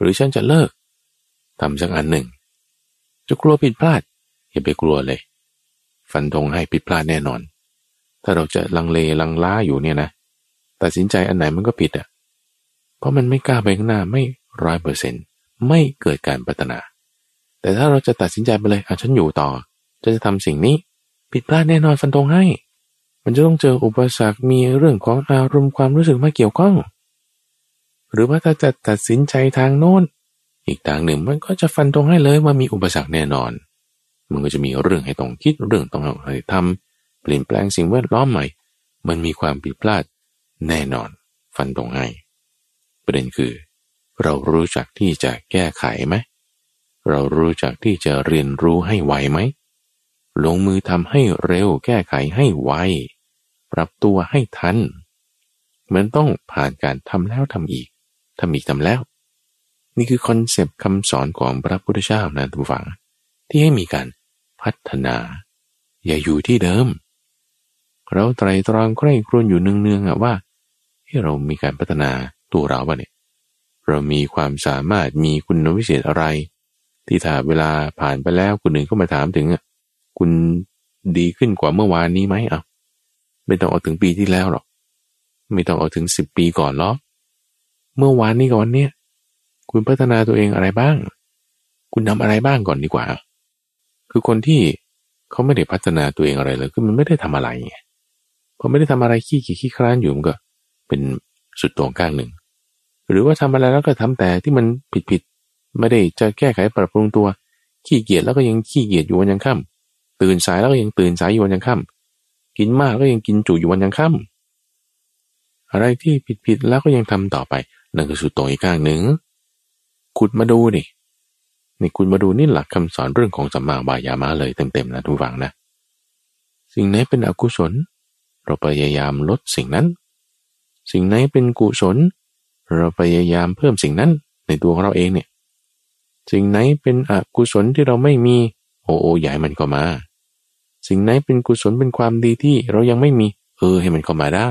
หรือฉันจะเลิกทำสักอันหนึ่ง จะกลัวผิดพลาดอย่าไปกลัวเลย ฟันธงให้ผิดพลาดแน่นอน ถ้าเราจะลังเลลังล้าอยู่เนี่ยนะตัดสินใจอันไหนมันก็ผิดอะ เพราะมันไม่กล้าไปข้างหน้าไม่ร้อยเปอร์เซ็นไม่เกิดการพัฒนา แต่ถ้าเราจะตัดสินใจไปเลยอะฉันอยู่ต่อ จะจะทำสิ่งนี้ผิดพลาดแน่นอนฟันตรงให้ มันจะต้องเจออุปสรรคมีเรื่องของอารมณ์ความรู้สึกมาเกี่ยวข้อง หรือว่าถ้าจะตัดสินใจทางโน้น อีกทางหนึ่งมันก็จะฟันตรงให้เลยว่ามีอุปสรรคแน่นอน มันก็จะมีเรื่องให้ต้องคิดเรื่องต้องให้ทำเปลี่ยนแปลงสิ่งแวดล้อมใหม่ มันมีความผิดพลาดแน่นอนฟันธงให้ประเด็นคือ เรารู้จักที่จะแก้ไขไหมเรารู้จักที่จะเรียนรู้ให้ไวไหมลงมือทำให้เร็วแก้ไขให้ไวปรับตัวให้ทันมันต้องผ่านการทำแล้วทำอีกทำอีกทำแล้ว นี่คือ concept คำสอนของพระพุทธเจ้านะท่านผู้ฟัง ที่ให้มีการ พัฒนา อย่าอยู่ที่เดิม เราไตรตรองใคร่ครวญอยู่เนืองๆอะว่าให้เรามีการพัฒนาตัวเราบ้าเนี่ยเรามีความสามารถมีคุณวิเศษอะไร ที่ถ้าเวลาผ่านไปแล้วคุณหนึ่งก็มาถามถึงอะคุณดีขึ้นกว่าเมื่อวานนี้ไหมอะไม่ต้องเอาถึงปีที่แล้วหรอก ไม่ต้องเอาถึงสิบปีก่อนหรอกเมื่อวานนี้ก่อนเนี่ยคุณพัฒนาตัวเองอะไรบ้าง คุณทาอะไรบ้างก่อนดีกว่า คือคนที่เขาไม่ได้พัฒนาตัวเองอะไรเลยคือมันไม่ได้ทำอะไรไงพอไม่ได้ทำอะไรขี้ขี้ขี้คร้านอยู่มันก็ เป็นสุดตรงกลางหนึ่ง หรือว่าทำอะไรแล้วก็ทำแต่ที่มันผิดผิดไม่ได้จะแก้ไขปรับปรุงตัว ขี้เกียจแล้วก็ยังขี้เกียจอยู่วันยังค่ำตื่นสายแล้วก็ยังตื่นสายอยู่วันยังค่ำกินมากก็ยังกินจุอยู่วันยังค่ำอะไรที่ผิดๆแล้วก็ยังทำต่อไปนั่นก็สุดตรงอีกข้างหนึ่งขุดมาดูดิ นี่คุณมาดูนี่หลักคำสอนเรื่องของสัมมาบายามาเลยเต็มๆนะทุกฝังนะ สิ่งไหนเป็นอกุศล เราพยายามลดสิ่งนั้น สิ่งไหนเป็นกุศล เราพยายามเพิ่มสิ่งนั้นในตัวของเราเองเนี่ย สิ่งไหนเป็นอกุศลที่เราไม่มีโอโอใหญ่มันก็มา สิ่งไหนเป็นกุศลเป็นความดีที่เรายังไม่มี เออให้มันเข้ามาได้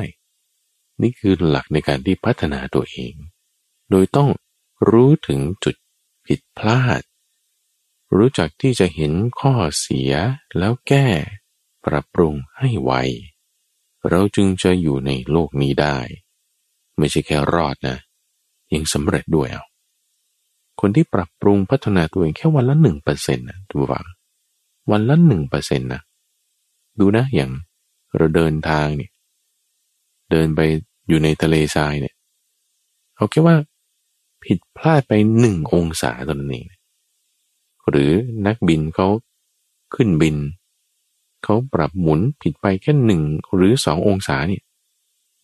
นี่คือหลักในการที่พัฒนาตัวเอง โดยต้องรู้ถึงจุดผิดพลาด รู้จักที่จะเห็นข้อเสียแล้วแก้ ปรับปรุงให้ไว เราจึงจะอยู่ในโลกนี้ได้ ไม่ใช่แค่รอดนะ ยังสำเร็จด้วยเอาคนที่ปรับปรุงพัฒนาตัวเองแค่วันละหนึ่งเปอร์เซ็นต์นะทุกฝัง วันละหนึ่งเปอร์เซ็นต์นะ ดูนะอย่างเราเดินทางเนี่ยเดินไปอยู่ในทะเลทรายเนี่ย เอาแค่ว่าผิดพลาดไปหนึ่งองศาตอนนั้ หรือนักบินเขาขึ้นบิน เขาปรับหมุนผิดไปแค่หนึ่งหรือสององศาเนี่ย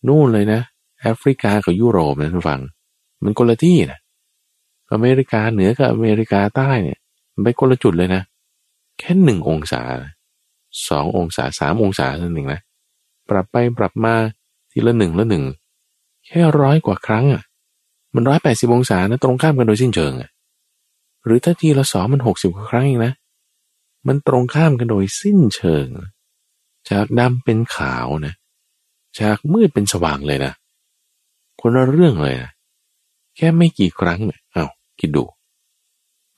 นู่นเลยนะ แอฟริกากับยุโรปนะทุกฝั่งมันคนละที่นะอเมริกาเหนือกับอเมริกาใต้เนี่ยมันไปคนละจุดเลยนะ แค่หนึ่งองศาสององศาสามองศาเท่านั้นเองนะปรับไปปรับมาทีละหนึ่งละหนึ่งแค่ร้อยกว่าครั้งอะมันร้อยแปดสิบองศานะตรงข้ามกันโดยสิ้นเชิงอะ หรือถ้าทีละสองมันหกสิบกว่าครั้งเองนะ มันตรงข้ามกันโดยสิ้นเชิง จากดำเป็นขาวนะ จากมืดเป็นสว่างเลยนะ คนละเรื่องเลยนะแค่ไม่กี่ครั้งเนี่ยเอา้าคิดดู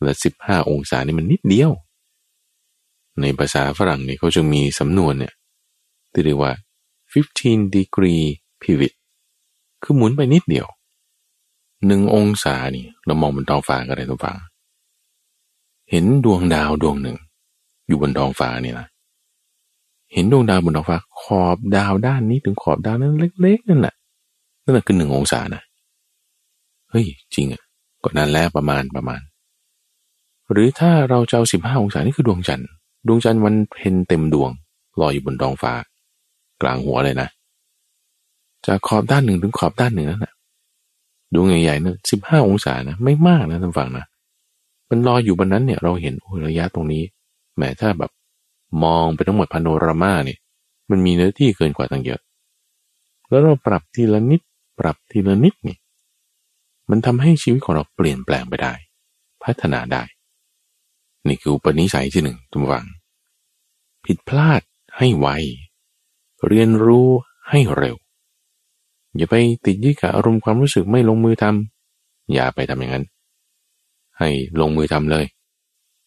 ละสิบห้าองศานี่มันนิดเดียว ในภาษาฝรั่งเนี่ยเขาจะมีสำนวนเนี่ยที่เรียกว่า 15 degree pivot คือหมุนไปนิดเดียวหนึ่งองศานี่เรามองบนท้องฟ้าก็ได้ทุกฝัง เห็นดวงดาวดวงหนึ่ง อยู่บนท้องฟ้านี่นะเห็นดวงดาวบนท้องฟ้าขอบดาวด้านนี้ถึงขอบดาวนั้นเล็กๆนั่นแหละนั่นแหละคือหนึ่งองศานะเฮ้ยจริงอะก็นั้นแล้วประมาณประมาณ หรือถ้าเราจะเอาสิบห้าองศานี่คือดวงจันทร์ดวงจันทร์วันเพ็ญเต็มดวงลอยอยู่บนท้องฟ้า กลางหัวเลยนะจากขอบด้านหนึ่งถึงขอบด้านหนึ่งนั่นแหละดวงใหญ่ๆนะสิบห้าองศานะไม่มากนะท่านฟังนะ มันลอยอยู่บนนั้นเนี่ยเราเห็นระยะตรงนี้แหมถ้าแบบมองไปทั้งหมดพาโนรามาเนี่ย มันมีเนื้อที่เกินกว่าตั้งเยอะ แล้วเราปรับทีละนิด ปรับทีละนิดนี่มันทำให้ชีวิตของเราเปลี่ยนแปลงไปได้ พัฒนาได้ นี่คืออุปนิสัยที่หนึ่งทุกฝัง ผิดพลาดให้ไว เรียนรู้ให้เร็ว อย่าไปติดยึดกับอารมณ์ความรู้สึกไม่ลงมือทำอย่าไปทำอย่างนั้น ให้ลงมือทำเลย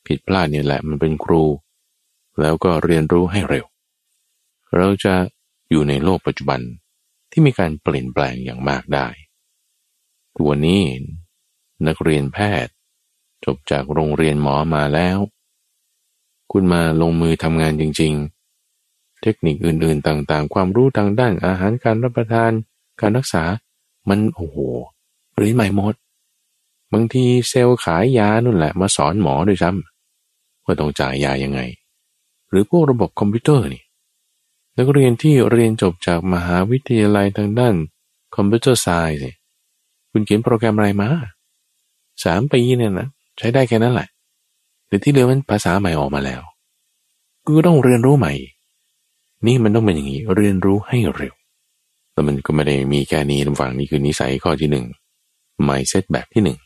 ผิดพลาดเนี่ยแหละมันเป็นครู แล้วก็เรียนรู้ให้เร็ว เราจะอยู่ในโลกปัจจุบันที่มีการเปลี่ยนแปลงอย่างมากได้ตัวนี้นักเรียนแพทย์ จบจากโรงเรียนหมอมาแล้ว คุณมาลงมือทำงานจริง ๆ เทคนิคอื่นๆต่างๆ ความรู้ทางด้านอาหารการรับประทานการรักษามันโอ้โหเรียนใหม่หมด บางทีเซลล์ขายยานั่นแหละ มาสอนหมอด้วยซ้ำว่าต้องจ่ายยายังไง หรือพวกระบบคอมพิวเตอร์นี่นักเรียนที่เรียนจบจากมหาวิทยาลัยทางด้าน computer science คุณเขียนโปรแกรมอะไรมาสามปีเนี่ยนะใช้ได้แค่นั้นแหละแต่ที่เหลือมันภาษาใหม่ออกมาแล้วก็ต้องเรียนรู้ใหม่ นี่มันต้องเป็นอย่างนี้เรียนรู้ให้เร็วแต่มันก็ไม่ได้มีแค่นี้ทุกฝั่งนี้คือนิสัยข้อที่หนึ่ง mindset แบบที่หนึ่ง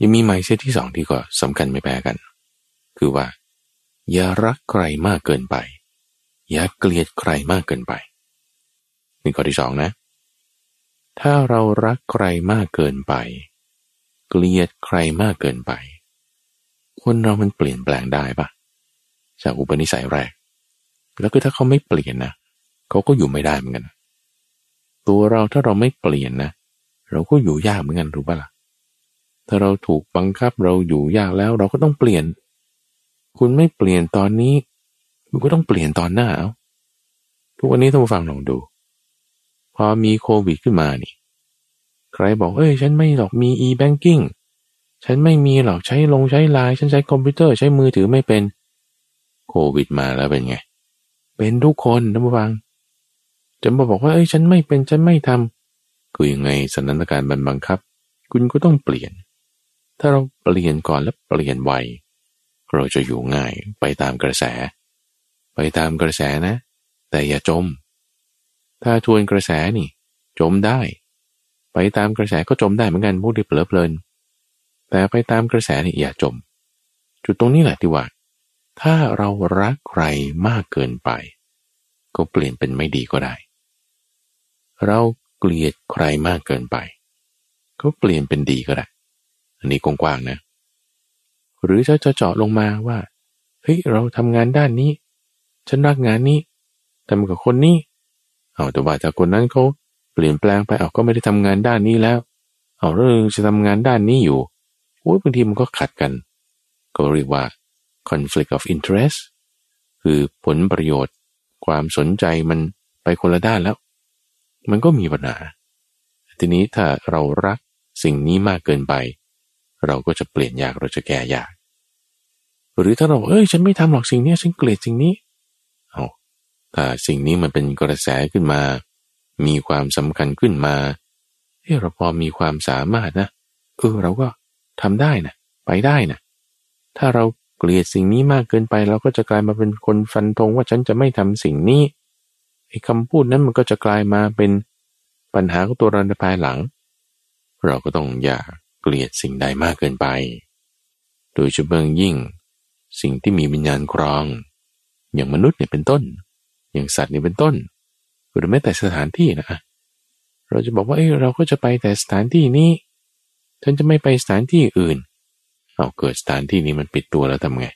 ยังมี mindset ที่สองที่ก็สำคัญไม่แพ้กัน คือว่า อย่ารักใครมากเกินไป อย่าเกลียดใครมากเกินไป นี่ข้อที่สองนะ ถ้าเรารักใครมากเกินไป เกลียดใครมากเกินไป คนเรามันเปลี่ยนแปลงได้ปะจากอุปนิสัยแรก แล้วก็ถ้าเขาไม่เปลี่ยนนะเขาก็อยู่ไม่ได้เหมือนกัน ตัวเราถ้าเราไม่เปลี่ยนนะ เราก็อยู่ยากเหมือนกันรู้ปะละ่ะ ถ้าเราถูกบังคับเราอยู่ยากแล้วเราก็ต้องเปลี่ยน คุณไม่เปลี่ยนตอนนี้ คุณก็ต้องเปลี่ยนตอนหน้าเอาทุกวันนี้ท่านผู้ฟังลองดู พอมีโควิดขึ้นมานี่ ใครบอกเอ้ย ฉันไม่หรอกมี e-banking ฉันไม่มีหรอกใช้ลงใช้ไลน์ฉันใช้คอมพิวเตอร์ใช้มือถือไม่เป็นโควิดมาแล้วเป็นไง เป็นทุกคนท่านผู้ฟังจะมาบอกว่าเอ้ยฉันไม่เป็นฉันไม่ทำคือยังไงสถานการณ์มันบังคับ คุณก็ต้องเปลี่ยน ถ้าเราเปลี่ยนก่อนแล้วเปลี่ยนไวเราจะอยู่ง่ายไปตามกระแส ไปตามกระแสนะ แต่อย่าจม ถ้าทวนกระแสนี่ จมได้ ไปตามกระแสก็จมได้เหมือนกันพวกที่เปลิดเพลิน แต่ไปตามกระแสนี่อย่าจม จุดตรงนี้แหละที่ว่า ถ้าเรารักใครมากเกินไป ก็เปลี่ยนเป็นไม่ดีก็ได้ เราเกลียดใครมากเกินไป ก็เปลี่ยนเป็นดีก็ได้ อันนี้กว้างๆนะ หรือจะเจาะลงมาว่า เฮ้ย เราทำงานด้านนี้ ฉันรักงานนี้ทำกับคนนี้ เอาแต่ว่าจากคนนั้นเขาเปลี่ยนแปลงไป เอาก็ไม่ได้ทำงานด้านนี้แล้ว เอาเรื่องจะทำงานด้านนี้อยู่โอ้ยบางทีมันก็ขัดกัน ก็เรียกว่า conflict of interest คือผลประโยชน์ ความสนใจมันไปคนละด้านแล้ว มันก็มีปัญหา ทีนี้ถ้าเรารักสิ่งนี้มากเกินไป เราก็จะเปลี่ยนยากเราจะแก้ยาก หรือถ้าเราเอ้ยฉันไม่ทำหรอกสิ่งนี้ฉันเกลียดสิ่งนี้เอาถ้าสิ่งนี้มันเป็นกระแสขึ้นมา มีความสำคัญขึ้นมาเฮ้เราพอมีความสามารถนะเออเราก็ทำได้นะไปได้นะถ้าเราเกลียดสิ่งนี้มากเกินไป เราก็จะกลายมาเป็นคนฟันธงว่าฉันจะไม่ทำสิ่งนี้ไอ้คำพูดนั้นมันก็จะกลายมาเป็นปัญหาของตัวเราในภายหลัง เราก็ต้องอย่า เกลียดสิ่งใดมากเกินไป โดยเฉพาะยิ่ง สิ่งที่มีวิญญาณครอง อย่างมนุษย์เนี่ยเป็นต้น อย่างสัตว์เนี่ยเป็นต้น หรือแม้แต่สถานที่นะเราจะบอกว่าเอ้เราก็จะไปแต่สถานที่นี้ฉันจะไม่ไปสถานที่อื่น เอาเกิดสถานที่นี้มันปิดตัวแล้วทำไง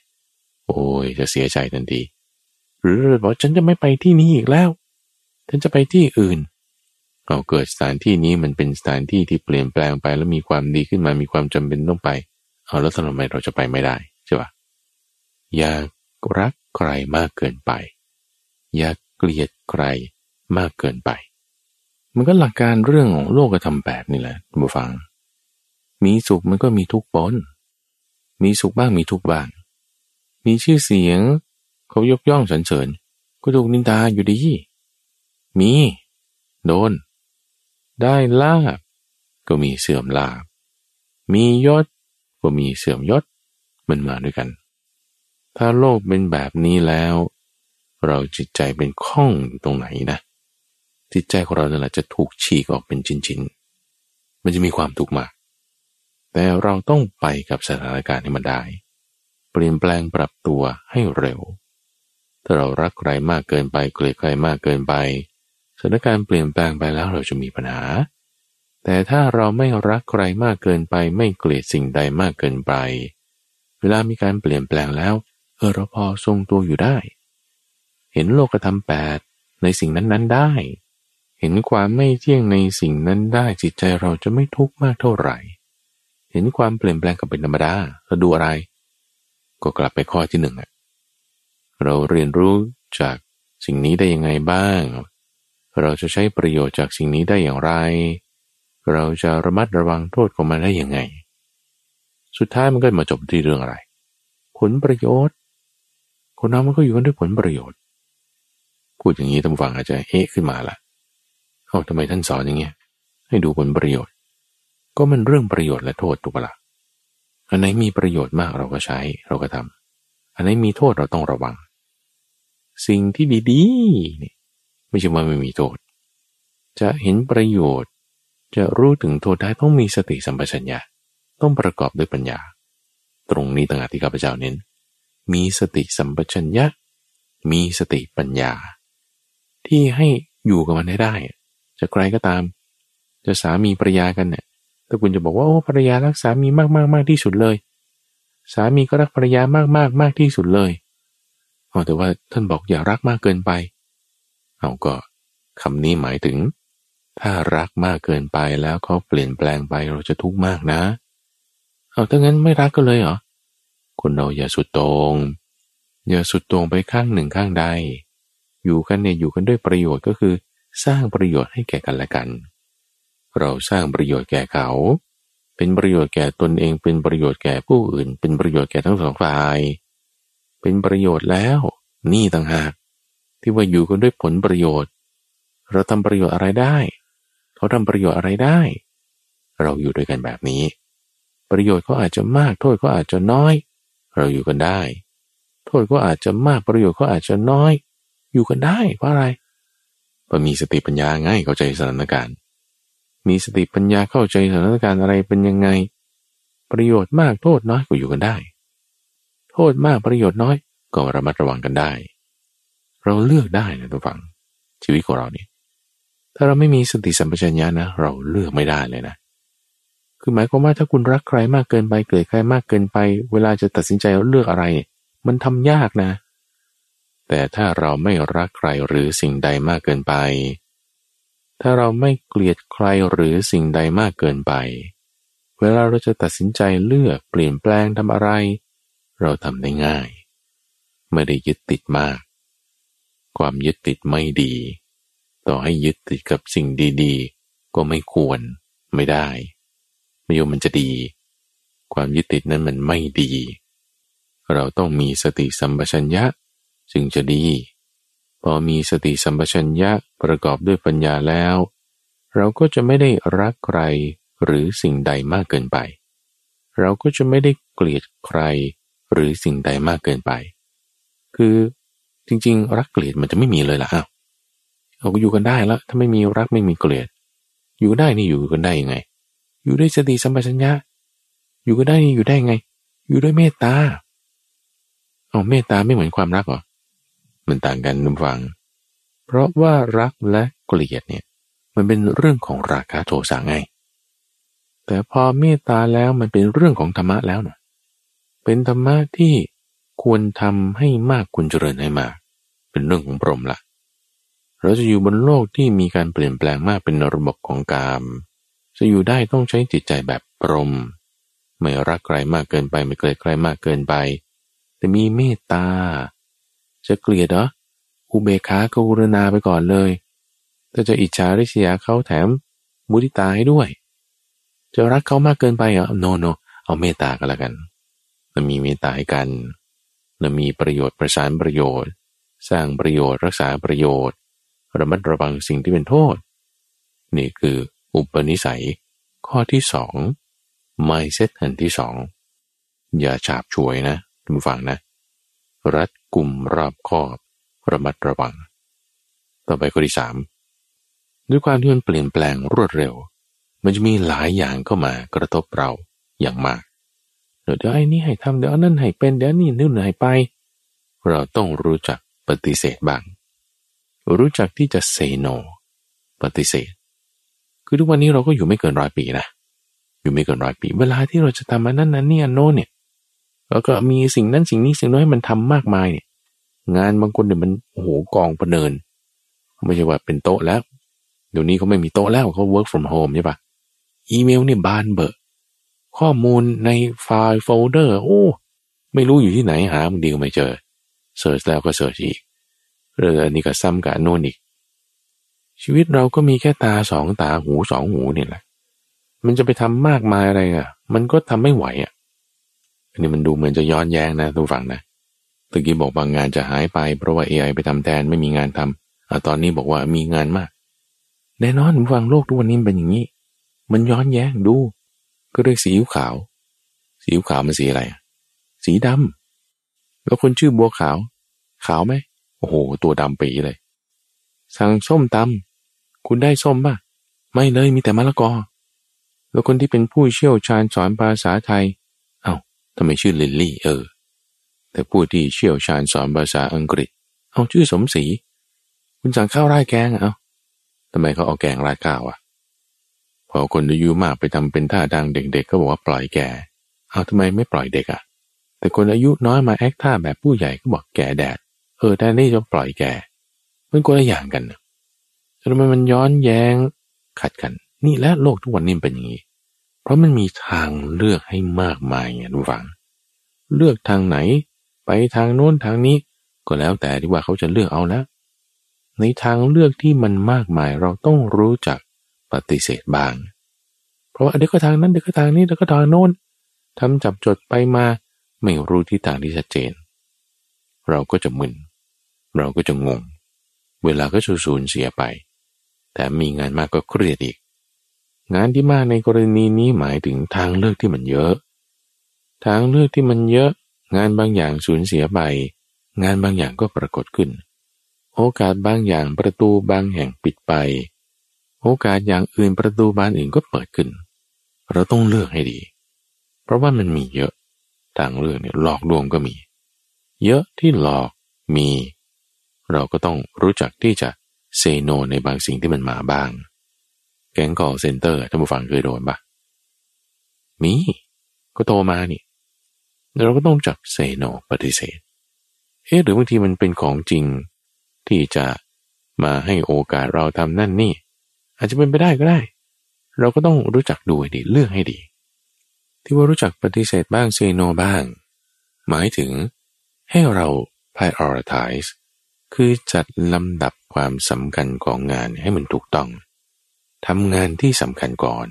โอ้ยจะเสียใจทันที หรือเราบอกฉันจะไม่ไปที่นี้อีกแล้ว ฉันจะไปที่อื่น เอาเกิดสถานที่นี้มันเป็นสถานที่ที่เปลี่ยนแปลงไป แล้วมีความดีขึ้นมามีความจำเป็นต้องไป เอาแล้วทำไมเราจะไปไม่ได้ใช่ปะอย่ารักใครมากเกินไป อย่าเกลียดใครมากเกินไป มันก็หลักการเรื่องของโลกธรรมแบบนี่แหละทุกฟัง มีสุขมันก็มีทุกข์ปนมีสุขบ้างมีทุกข์บ้าง มีชื่อเสียง เขายกย่องสรรเสริญ ก็ถูกนินทาอยู่ดี มี โดน ได้ลาบ ก็มีเสื่อมลาบ มียศ ก็มีเสื่อมยศ มันมาด้วยกัน ถ้าโลกเป็นแบบนี้แล้ว เราจิตใจเป็นข้องตรงไหนนะ จิตใจของเราเนี่ยแหละจะถูกฉีกออกเป็นชิ้นๆ มันจะมีความทุกข์มาแต่เราต้องไปกับสถานการณ์ให้มันได้ เปลี่ยนแปลงปรับตัวให้เร็ว ถ้าเรารักใครมากเกินไป เกลียดใครมากเกินไป สถานการณ์เปลี่ยนแปลงไปแล้วเราจะมีปัญหา แต่ถ้าเราไม่รักใครมากเกินไปไม่เกลียดสิ่งใดมากเกินไป เวลามีการเปลี่ยนแปลงแล้วเออเราพอทรงตัวอยู่ได้ เห็นโลกธรรมแปดในสิ่งนั้นๆได้ เห็นความไม่เที่ยงในสิ่งนั้นได้จิตใจเราจะไม่ทุกข์มากเท่าไหร่ เห็นความเปลี่ยนแปลงกับเป็นธรรมดาเราดูอะไร ก็กลับไปข้อที่หนึ่งอะเราเรียนรู้จากสิ่งนี้ได้ยังไงบ้าง เราจะใช้ประโยชน์จากสิ่งนี้ได้อย่างไร เราจะระมัดระวังโทษของมันได้อย่างไง สุดท้ายมันก็มาจบที่เรื่องอะไร ผลประโยชน์ คนเรามันก็อยู่กันด้วยผลประโยชน์ พูดอย่างนี้ท่านฟังอาจจะเอ๊ะขึ้นมาละเอาทำไมท่านสอนอย่างเงี้ย ให้ดูผลประโยชน์ ก็มันเรื่องประโยชน์และโทษถูกปะละ่ะอันไหนมีประโยชน์มากเราก็ใช้เราก็ทำอันไหนมีโทษเราต้องระวัง สิ่งที่ดีๆนี่ ไม่ใช่ว่าไม่มีโทษ จะเห็นประโยชน์ จะรู้ถึงโทษได้ต้องมีสติสัมปชัญญะ ต้องประกอบด้วยปัญญา ตรงนี้ต่างหากที่ข้าพเจ้าเน้น มีสติสัมปชัญญะ มีสติปัญญา ที่ให้อยู่กับมันได้ จะใครก็ตาม จะสามีภรรยากันเนี่ยถ้าคุณจะบอกว่าโอ้ภรรยารักสามีมากมากมากที่สุดเลย สามีก็รักภรรยามากมากมากที่สุดเลยอ๋อแต่ว่าท่านบอกอย่ารักมากเกินไป เอาก็คำนี้หมายถึง ถ้ารักมากเกินไปแล้วเขาเปลี่ยนแปลงไปเราจะทุกข์มากนะ เอาถ้างั้นไม่รักก็เลยเหรอคนเราอย่าสุดตรงอย่าสุดตรงไปข้างหนึ่งข้างใด อยู่กันเนี่ยอยู่กันด้วยประโยชน์ก็คือ สร้างประโยชน์ให้แก่กันและกัน เราสร้างประโยชน์แก่เขา เป็นประโยชน์แก่ตนเอง เป็นประโยชน์แก่ผู้อื่น เป็นประโยชน์แก่ทั้งสองฝ่าย เป็นประโยชน์แล้ว นี่ต่างหาก ที่ว่าอยู่กันด้วยผลประโยชน์ เราทำประโยชน์อะไรได้ เขาทำประโยชน์อะไรได้ เราอยู่ด้วยกันแบบนี้ ประโยชน์เขาอาจจะมาก โทษก็อาจจะน้อย เราอยู่กันได้ โทษก็อาจจะมากประโยชน์ก็อาจจะน้อย อยู่กันได้เพราะอะไรเพราะมีสติปัญญาง่ายเข้าใจสถานการณ์ มีสติปัญญาเข้าใจสถานการณ์อะไรเป็นยังไง ประโยชน์มากโทษน้อยก็อยู่กันได้ โทษมากประโยชน์น้อยก็ระมัดระวังกันได้ เราเลือกได้นะทุกฝัง ชีวิตของเราเนี่ยถ้าเราไม่มีสติสัมปชัญญะนะ เราเลือกไม่ได้เลยนะ คือหมายความว่าถ้าคุณรักใครมากเกินไปเกลียดใครมากเกินไป เวลาจะตัดสินใจเลือกอะไร มันทำยากนะ แต่ถ้าเราไม่รักใครหรือสิ่งใดมากเกินไป ถ้าเราไม่เกลียดใครหรือสิ่งใดมากเกินไป เวลาเราจะตัดสินใจเลือกเปลี่ยนแปลงทำอะไร เราทำได้ง่าย ไม่ได้ยึดติดมาก ความยึดติดไม่ดี ต่อให้ยึดติดกับสิ่งดีๆ ก็ไม่ควรไม่ได้ไม่ยอมมันจะดี ความยึดติดนั้นมันไม่ดี เราต้องมีสติสัมปชัญญะจึงจะดี พอมีสติสัมปชัญญะประกอบด้วยปัญญาแล้ว เราก็จะไม่ได้รักใครหรือสิ่งใดมากเกินไป เราก็จะไม่ได้เกลียดใครหรือสิ่งใดมากเกินไป คือ จริง ๆ รักเกลียดมันจะไม่มีเลยล่ะอ้าวเราก็อยู่กันได้แล้ว ถ้าไม่มีรักไม่มีเกลียด อยู่ได้นี่อยู่กันได้ยังไง อยู่ด้วยสติสัมปชัญญะอยู่กันได้นี่อยู่ได้ยังไง อยู่ด้วยเมตตาเอาเมตตาไม่เหมือนความรักเหรอมันต่างกันนุ่มฟัง เพราะว่ารักและเกลียดเนี่ย มันเป็นเรื่องของราคะโทสะไง แต่พอเมตตาแล้วมันเป็นเรื่องของธรรมะแล้วนะเป็นธรรมะที่ ควรทำให้มากควรเจริญให้มาก เป็นเรื่องของพรหมละเราจะอยู่บนโลกที่มีการเปลี่ยนแปลงมากเป็นระบบของกาม จะอยู่ได้ต้องใช้จิตใจแบบพรหมไม่รักใครมากเกินไปไม่เกลียดใครมากเกินไป แต่มีเมตตา จะเกลียดเหรออุเบกขากรุณาไปก่อนเลยถ้าจะอิจฉาริษยาเขาแถมมุทิตาให้ด้วย จะรักเขามากเกินไปเหรอโนโนเอาเมตตากันละกันเรามีเมตตาให้กัน เรามีประโยชน์ประสานประโยชน์ สร้างประโยชน์รักษาประโยชน์ ระมัดระวังสิ่งที่เป็นโทษ นี่คืออุปนิสัย ข้อที่สองไม่เซตอันที่สองอย่าฉาบฉวยนะทุกฝังนะ รัดกลุ่มรอบคอบระมัดระวัง ต่อไปข้อที่สามด้วยความที่มันเปลี่ยนแปลงรวดเร็ว มันจะมีหลายอย่างเข้ามากระทบเราอย่างมาก เดี๋ยวไอ้นี่ให้ทำเดี๋ยวนั่นให้เป็นเดี๋ยวนี่นู่นให้ไป เราต้องรู้จักปฏิเสธบ้าง รู้จักที่จะเซโนปฏิเสธ คือทุกวันนี้เราก็อยู่ไม่เกินร้อยปีนะอยู่ไม่เกินร้อยปี เวลาที่เราจะทำอันนั้นนั้นนี่อันโน้นเนี่ยแล้วก็มีสิ่งนั้นสิ่งนี้สิ่งน้อยมันทำมากมายเนี่ย งานบางคนเนี่ยมันโอ้โหกองประเนิน ไม่ใช่ว่าเป็นโต๊ะแล้ว เดี๋ยวนี้เขาไม่มีโต๊ะแล้วเขา work from home ใช่ปะอีเมลเนี่ยบานเบอร์ ข้อมูลในไฟล์โฟลเดอร์ โอ้ ไม่รู้อยู่ที่ไหนหาบางทีก็ไม่เจอเสิร์ชแล้วก็เสิร์ชอีกเรื่องอันนี้ก็ซ้ำกับโน่นอีก ชีวิตเราก็มีแค่ตาสองตาหูสองหูเนี่ยแหละ มันจะไปทำมากมายอะไรอะ มันก็ทำไม่ไหวอะ อันนี้มันดูเหมือนจะย้อนแย้งนะทุกฝั่งนะตะกี้บอกบางงานจะหายไปเพราะว่า AI ไปทำแทนไม่มีงานทอาตอนนี้บอกว่ามีงานมากแน่นอนฟังโลกทุกวันนี้เป็นอย่างนี้ มันย้อนแย้งดู ก็เรียกสีขาว สีขาวมันสีอะไร สีดำแล้วคนชื่อบัวขาว ขาวไหม โอ้โห ตัวดำปีเลย สั่งส้มตำคุณได้ส้มป่ะ ไม่เลย มีแต่มะละกอ แล้วคนที่เป็นผู้เชี่ยวชาญสอนภาษาไทย เอา้าทำไมชื่อลิลลี่ เออ แต่ผู้ที่เชี่ยวชาญสอนภาษาอังกฤษ เอาชื่อสมศรี คุณสั่งข้าวราดแกงเอาทำไมเขาเอาแกงราดข้าวอะ พอคนอายุมากไปทำเป็นท่าดังเด็กๆก็บอกว่าปล่อยแก่เอาทำไมไม่ปล่อยเด็กอะ แต่คนอายุน้อยมาแอคท่าแบบผู้ใหญ่ก็บอกแก่แดด เออแต่นี่จะปล่อยแก่มันคนละอย่างกันทำไมมันย้อนแย้งขัดกัน นี่และโลกทุกวันนี้เป็นอย่างนี้ เพราะมันมีทางเลือกให้มากมายไงทุกฝัง เลือกทางไหน ไปทางโน้นทางนี้ ก็แล้วแต่ที่ว่าเขาจะเลือกเอาแล้วในทางเลือกที่มันมากมายเราต้องรู้จัก ฏิเสธบ้าง เพราะว่าเดี๋ยวก็ทางนั้นเดี๋ยวก็ทางนี้เดี๋ยวก็ทางโน้นทำจับจดไปมาไม่รู้ที่ทางที่ชัดเจน เราก็จะมึน เราก็จะงง เวลาก็สูญเสียไป แต่มีงานมากก็เครียดอีก งานที่มากในกรณีนี้หมายถึงทางเลือกที่มันเยอะ ทางเลือกที่มันเยอะ งานบางอย่างสูญเสียไป งานบางอย่างก็ปรากฏขึ้น โอกาสบางอย่างประตูบางแห่งปิดไป โอกาสอย่างอื่นประตูบานอื่นก็เปิดขึ้น เราต้องเลือกให้ดี เพราะว่ามันมีเยอะทางเลือกเนี่ยหลอกลวงก็มี เยอะที่หลอกมี เราก็ต้องรู้จักที่จะเซโนในบางสิ่งที่มันมาบ้าง แก๊งกอลเซ็นเตอร์ท่านผู้ฟังเคยโดนปะมีก็โตมานี่เราก็ต้องจักเซโนปฏิเสธเอ๊ะหรือบางทีมันเป็นของจริงที่จะมาให้โอกาสเราทำนั่นนี่ อาจจะเป็นไปได้ก็ได้ เราก็ต้องรู้จักดูให้ดีเลือกให้ดี ที่ว่ารู้จักปฏิเสธบ้างเซโนบ้าง หมายถึงให้เรา prioritize คือจัดลำดับความสำคัญของงานให้มันถูกต้องทำงานที่สำคัญก่อน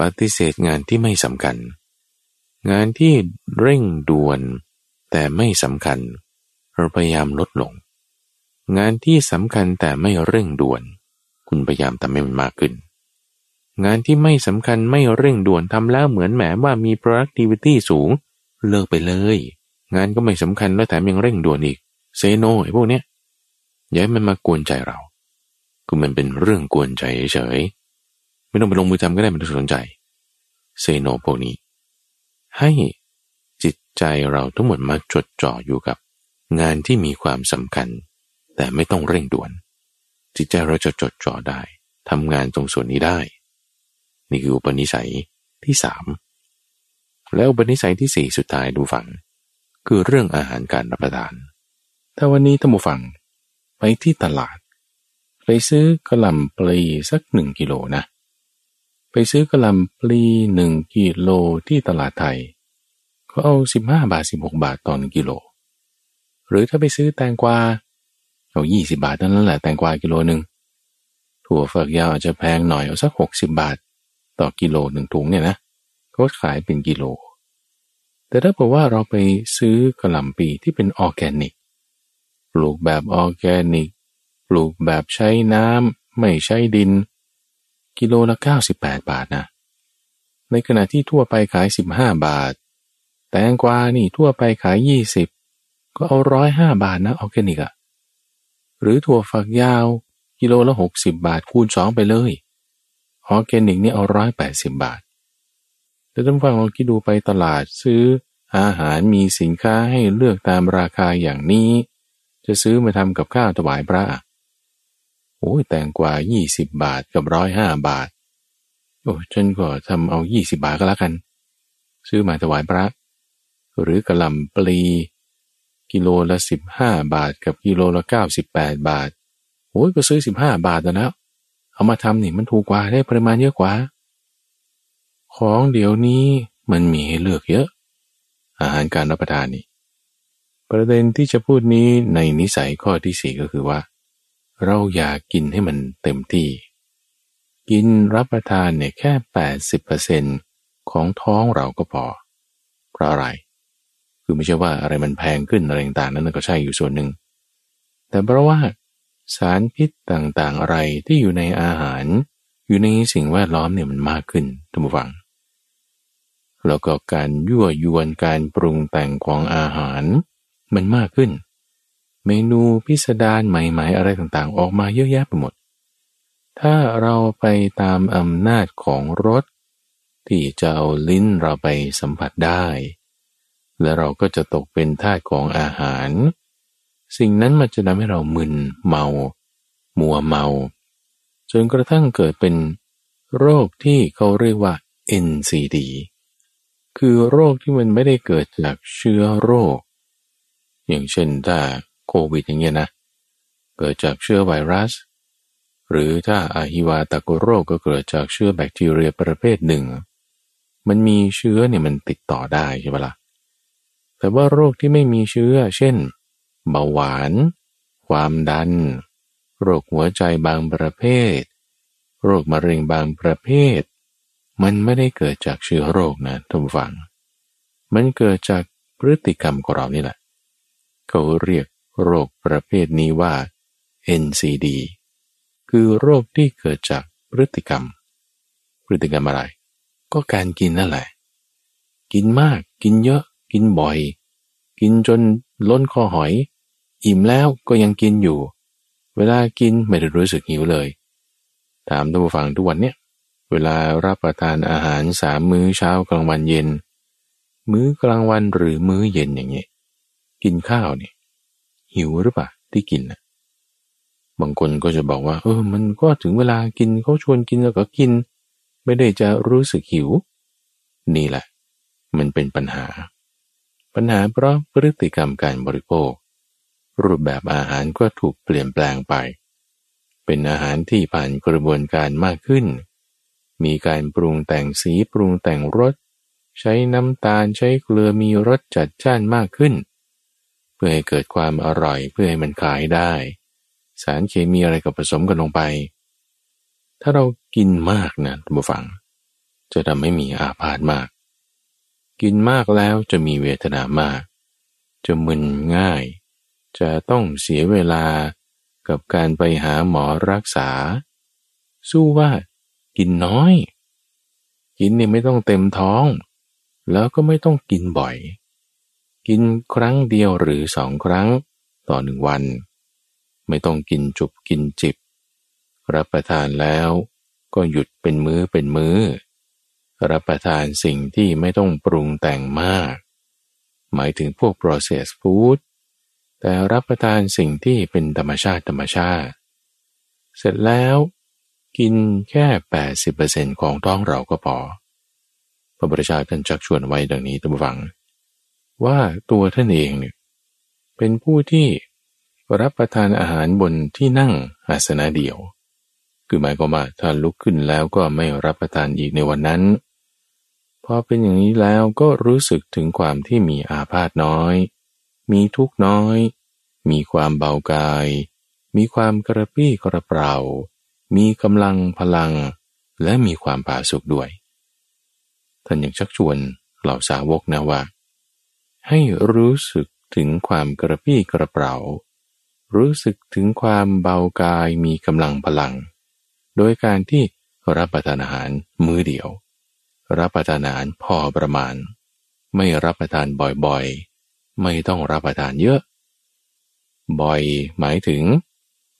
ปฏิเสธงานที่ไม่สำคัญ งานที่เร่งด่วน แต่ไม่สำคัญ เราพยายามลดลง งานที่สำคัญแต่ไม่เร่งด่วน คุณพยายามทำให้มันมากขึ้น งานที่ไม่สำคัญไม่เร่งด่วนทำแล้วเหมือนแหมว่ามี productivity สูง เลิกไปเลย งานก็ไม่สำคัญแล้วแถมยังเร่งด่วนอีกเซโนไอ้พวกเนี้ยอย่าให้มันมากวนใจเรา คือมันเป็นเรื่องกวนใจเฉยไม่ต้องไปลงมือทำก็ได้ไม่ต้องสนใจเซโนพวกนี้ ให้จิตใจเราทั้งหมดมาจดจ่ออยู่กับ งานที่มีความสำคัญ แต่ไม่ต้องเร่งด่วน จิตใจเราจะจดจ่อได้ทำงานตรงส่วนนี้ได้ นี่คืออุปนิสัยที่สามแล้วอุปนิสัยที่สี่สุดท้ายดูฝัง คือเรื่องอาหารการรับประทาน ถ้าวันนี้ท่านผู้ฟัง ไปที่ตลาด ไปซื้อกระลำปลีสักหนึ่งกิโลนะ ไปซื้อกระลำปลีหนึ่งกิโลที่ตลาดไทยก็เอาสิบห้าบาทสิบหกบาทต่อหนึ่งกิโล หรือถ้าไปซื้อแตงกวา เอายี่สิบาทนั้นแหละแตงกวากิโลหนึ่งถั่วฝักยาวอาจจะแพงหน่อยเอาสักหกสิบาท ต่อกิโลหนึ่งถุงเนี่ยนะเขาขายเป็นกิโล แต่ถ้าบอกว่าเราไปซื้อกระหล่ำปีที่เป็นออร์แกนิก ปลูกแบบออร์แกนิก ปลูกแบบใช้น้ำไม่ใช้ดิน กิโลละ 98 บาทนะ ในขณะที่ทั่วไปขาย 15 บาท แตงกวานี่ทั่วไปขาย 20 ก็เอาร้อยห้าบาทนะออร์แกนิกอะ หรือถั่วฝักยาวกิโลละหกสิบบาทคูณสองไปเลยออร์แกนิกนี่เอาร้อยแปดสิบบาทแต่ท่านผู้ฟังลองคิดดูไปตลาดซื้ออาหารมีสินค้าให้เลือกตามราคาอย่างนี้ จะซื้อมาทำกับข้าวถวายพระโอ้ยแตงกว่ายี่สิบบาทกับร้อยห้าบาท โอ้ฉันก็ทำเอายี่สิบบาทก็แล้วกัน ซื้อมาถวายพระ หรือกระลำปลี กิโลละสิบห้าบาท กับกิโลละเก้าสิบแปดบาทโอ้ยก็ซื้อสิบห้าบาทแล้ว เอามาทำนี่มันถูกกว่าได้ปริมาณเยอะกว่า ของเดี๋ยวนี้มันมีให้เลือกเยอะ อาหารการรับประทานนี่ ประเด็นที่จะพูดนี้ในนิสัยข้อที่สี่ก็คือว่า เราอยากกินให้มันเต็มที่ กินรับประทานเนี่ยแค่แปดสิบเปอร์เซ็นของท้องเราก็พอ เพราะอะไร คือไม่ใช่ว่าอะไรมันแพงขึ้นอะไรต่างๆนั้นก็ใช่อยู่ส่วนหนึ่ง แต่เพราะว่าสารพิษต่างๆอะไรที่อยู่ในอาหาร อยู่ในสิ่งแวดล้อมเนี่ยมันมากขึ้นท่านผู้ฟัง แล้วก็การยั่วยวนการปรุงแต่งของอาหาร มันมากขึ้น เมนูพิสดารใหม่ๆ อะไรต่างๆ ออกมาเยอะแยะไปหมด ถ้าเราไปตามอำนาจของรสที่จะเอาลิ้นเราไปสัมผัสได้ และเราก็จะตกเป็นทาสของอาหาร สิ่งนั้นมันจะทำให้เรามึนเมา มัวเมา จนกระทั่งเกิดเป็นโรคที่เขาเรียกว่า NCD คือโรคที่มันไม่ได้เกิดจากเชื้อโรค อย่างเช่นถ้าโควิดอย่างเงี้ยนะ เกิดจากเชื้อไวรัส หรือถ้าอาฮิวาตาโกโรคก็เกิดจากเชื้อแบคทีเรียประเภทหนึ่ง มันมีเชื้อเนี่ยมันติดต่อได้ใช่ไหมละ่ะ แต่ว่าโรคที่ไม่มีเชื้อ เช่น เบาหวาน ความดัน โรคหัวใจบางประเภท โรคมะเร็งบางประเภท มันไม่ได้เกิดจากเชื้อโรคนะท่านฟัง มันเกิดจากพฤติกรรมของเรานี่แหละ เขาเรียกโรคประเภทนี้ว่า NCD คือโรคที่เกิดจากพฤติกรรม พฤติกรรมอะไร ก็การกินนั่นแหละ กินมากกินเยอะ กินบ่อย กินจนล้นคอหอย อิ่มแล้วก็ยังกินอยู่ เวลากินไม่ได้รู้สึกหิวเลย ถามท่านผู้ฟังทุกวันเนี่ยเวลารับประทานอาหารสามมื้อเช้ากลางวันเย็น มื้อกลางวันหรือมื้อเย็นอย่างเงี้ยกินข้าวเนี่ยหิวหรือเปล่าที่กินนะบางคนก็จะบอกว่า เออ มันก็ถึงเวลากินเขาชวนกินแล้วก็กิน ไม่ได้จะรู้สึกหิว นี่แหละ มันเป็นปัญหา ปัญหาเพราะพฤติกรรมการบริโภค รูปแบบอาหารก็ถูกเปลี่ยนแปลงไป เป็นอาหารที่ผ่านกระบวนการมากขึ้น มีการปรุงแต่งสีปรุงแต่งรสใช้น้ำตาลใช้เกลือมีรสจัดจ้านมากขึ้น เพื่อให้เกิดความอร่อยเพื่อให้มันขายได้ สารเคมีอะไรก็ผสมกันลงไป ถ้าเรากินมากนะท่านผู้ฟัง จะทำให้มีอาพาธมาก กินมากแล้วจะมีเวทนามาก จะมึนง่าย จะต้องเสียเวลากับการไปหาหมอรักษา สู้ว่า กินน้อย กินเนี่ยไม่ต้องเต็มท้อง แล้วก็ไม่ต้องกินบ่อย กินครั้งเดียวหรือสองครั้งต่อหนึ่งวัน ไม่ต้องกินจุบกินจิบ รับประทานแล้วก็หยุดเป็นมือ้อเป็นมือ้อ รับประทานสิ่งที่ไม่ต้องปรุงแต่งมาก หมายถึงพวก processed food แต่รับประทานสิ่งที่เป็นธรรมชาติธรรมชาติ เสร็จแล้วกินแค่ 80%ของท้องเราก็พอ พระบริชาท่านชักชวนไว้ดังนี้ตั้งฟัง ว่าตัวท่านเองเนี่ยเป็นผู้ที่รับประทานอาหารบนที่นั่งอาสนะเดียว คือหมายความว่าถ้าลุกขึ้นแล้วก็ไม่รับประทานอีกในวันนั้น พอเป็นอย่างนี้แล้วก็รู้สึกถึงความที่มีอาพาธน้อย มีทุกน้อย มีความเบากาย มีความกระปี้กระเปร่า มีกำลังพลัง และมีความผาสุกด้วย ท่านยังชักชวนเหล่าสาวกนะว่า ให้รู้สึกถึงความกระปี้กระเปร่า รู้สึกถึงความเบากายมีกำลังพลัง โดยการที่รับประทานอาหารมื้อเดียว รับประทานอาหารพอประมาณ ไม่รับประทานบ่อยๆ ไม่ต้องรับประทานเยอะ บ่อยหมายถึง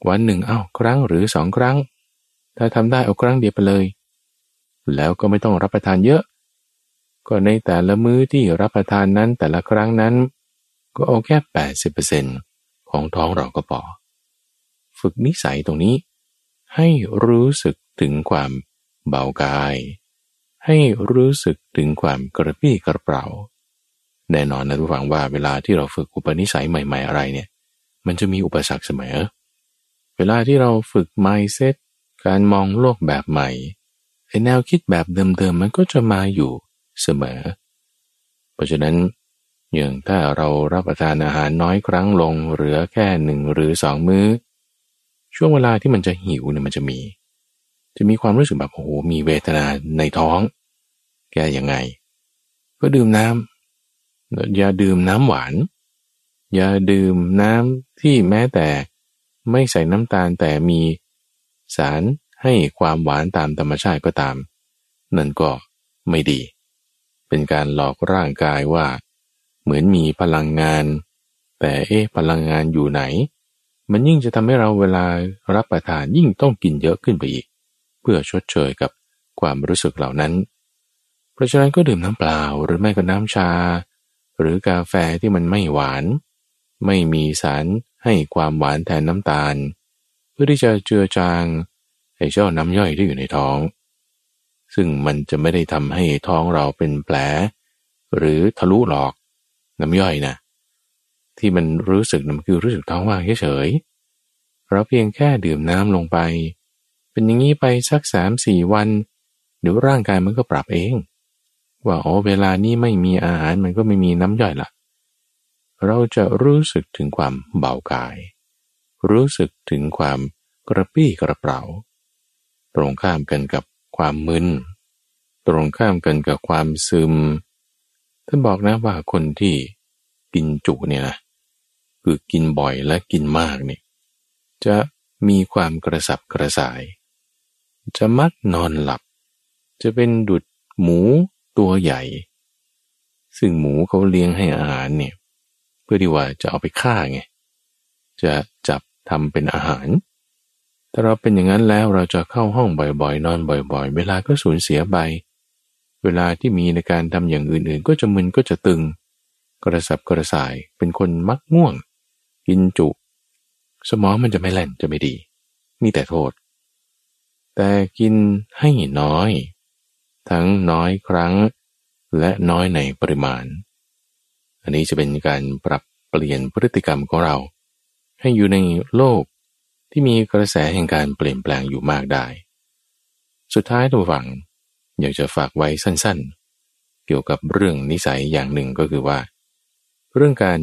วันหนึ่งเอา้าครั้งหรือสองครั้ง ถ้าทำได้เอาครั้งเดียวไปเลย แล้วก็ไม่ต้องรับประทานเยอะ ก็ในแต่ละมื้อที่รับประทานนั้นแต่ละครั้งนั้น ก็เอาแค่แปดสิบเปอร์เซ็นของท้องเราก็พอฝึกนิสัยตรงนี้ให้รู้สึกถึงความเบากาย ให้รู้สึกถึงความกระปี้กระเป๋าแน่นอนนะทุกฝังว่าเวลาที่เราฝึกอุปนิสัยใหม่ ๆ อะไรเนี่ย มันจะมีอุปสรรคเสมอ เวลาที่เราฝึก mindset การมองโลกแบบใหม่ไอแนวคิดแบบเดิมๆมันก็จะมาอยู่เสมอ เพราะฉะนั้นอย่างถ้าเรารับประทานอาหารน้อยครั้งลงเหลือแค่หนึ่งหรือสองมื้อ ช่วงเวลาที่มันจะหิวเนี่ยมันจะมี จะมีความรู้สึกแบบโอ้โหมีเวทนาในท้อง แกยังไง ก็ดื่มน้ำอย่าดื่มน้ำหวาน อย่าดื่มน้ำที่แม้แต่ไม่ใส่น้ำตาลแต่มีสารให้ความหวานตามธรรมชาติก็ตาม นั่นก็ไม่ดี เป็นการหลอกร่างกายว่า เหมือนมีพลังงาน แต่เอ๊ะพลังงานอยู่ไหน มันยิ่งจะทำให้เราเวลารับประทานยิ่งต้องกินเยอะขึ้นไปอีก เพื่อชดเชยกับความรู้สึกเหล่านั้น เพราะฉะนั้นก็ดื่มน้ำเปล่าหรือไม่ก็น้ำชา หรือกาแฟที่มันไม่หวาน ไม่มีสารให้ความหวานแทนน้ำตาล เพื่อที่จะเจือจางไอ้เจ้าน้ำย่อยที่อยู่ในท้อง ซึ่งมันจะไม่ได้ทำให้ท้องเราเป็นแผล หรือทะลุหลอกน้ำย่อยนะที่มันรู้สึกมันคือรู้สึกท้องว่างเฉยๆเราเพียงแค่ดื่มน้ำลงไป เป็นอย่างนี้ไปสักสามสี่วัน เดี๋ยวร่างกายมันก็ปรับเอง ว่าอ๋อเวลานี้ไม่มีอาหารมันก็ไม่มีน้ำย่อยละเราจะรู้สึกถึงความเบากาย รู้สึกถึงความกระปี้กระเป๋า ตรงข้ามกันกับความมึน ตรงข้ามกันกับความซึมท่านบอกนะว่าคนที่กินจุเนี่ยนะคือกินบ่อยและกินมากเนี่ยจะมีความกระสับกระส่าย จะมักนอนหลับ จะเป็นดุดหมูตัวใหญ่ ซึ่งหมูเขาเลี้ยงให้อาหารเนี่ย เพื่อที่ว่าจะเอาไปฆ่าไง จะจับทำเป็นอาหารแต่เราเป็นอย่างนั้นแล้วเราจะเข้าห้องบ่อยๆ นอนบ่อย ๆ เวลาก็สูญเสียไป เวลาที่มีในการทำอย่างอื่นๆ ก็จะมึนก็จะตึง กระสับกระส่ายเป็นคนมักง่วง กินจุ สมองมันจะไม่แล่นจะไม่ดี มีแต่โทษ แต่กินให้น้อย ทั้งน้อยครั้ง และน้อยในปริมาณ อันนี้จะเป็นการปรับเปลี่ยนพฤติกรรมของเรา ให้อยู่ในโลกที่มีกระแสแห่งการเปลี่ยนแปลงอยู่มากได้ สุดท้ายตัวฝังอยากจะฝากไว้สั้นๆ เกี่ยวกับเรื่องนิสัยอย่างหนึ่งก็คือว่า เรื่องการ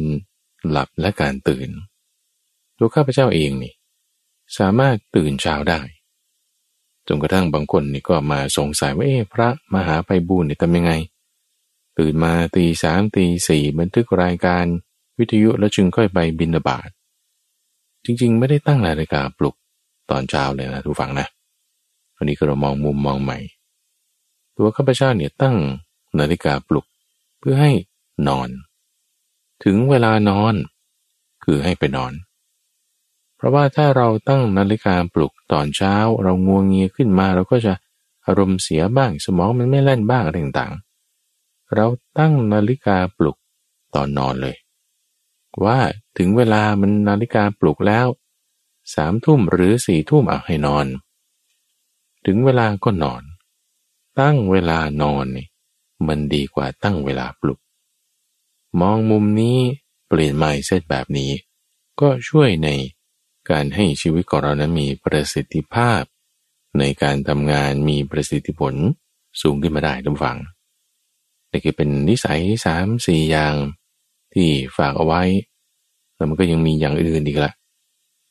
หลับและการตื่น ตัวข้าพเจ้าเองนี่ สามารถตื่นเช้าได้ จนกระทั่งบางคนนี่ก็มาสงสัยว่าเอ๊ะพระมหาไปบูญนี่ทำยังไง ตื่นมาตีสามตีสี่บันทึกรายการวิทยุแล้วจึงค่อยไปบินบาตจริงๆ ไม่ได้ตั้งนาฬิกาปลุกตอนเช้าเลยนะทุกฝังนะวันนี้ก็เรามองมุมมองใหม่ ตัวข้าพเจ้าเนี่ยตั้งนาฬิกาปลุกเพื่อให้นอน ถึงเวลานอน คือให้ไปนอน เพราะว่าถ้าเราตั้งนาฬิกาปลุกตอนเช้า เรางวงเงียขึ้นมา เราก็จะอารมณ์เสียบ้างสมองมันไม่แล่นบ้างอะไรต่างๆ เราตั้งนาฬิกาปลุกตอนนอนเลย ว่าถึงเวลามันนาฬิกาปลุกแล้วสามทุ่มหรือสี่ทุ่มเอาให้นอน ถึงเวลาก็นอน ตั้งเวลานอนนี่มันดีกว่าตั้งเวลาปลุก มองมุมนี้เปลี่ยนไมเซตแบบนี้ ก็ช่วยใน การให้ชีวิตของเรานั้นมีประสิทธิภาพ ในการทำงานมีประสิทธิผลสูงขึ้นมาได้ทุกฝังนี่คือเป็นนิสัยสามสี่อย่างที่ฝากเอาไว้ แล้วมันก็ยังมีอย่างอื่นอีกละ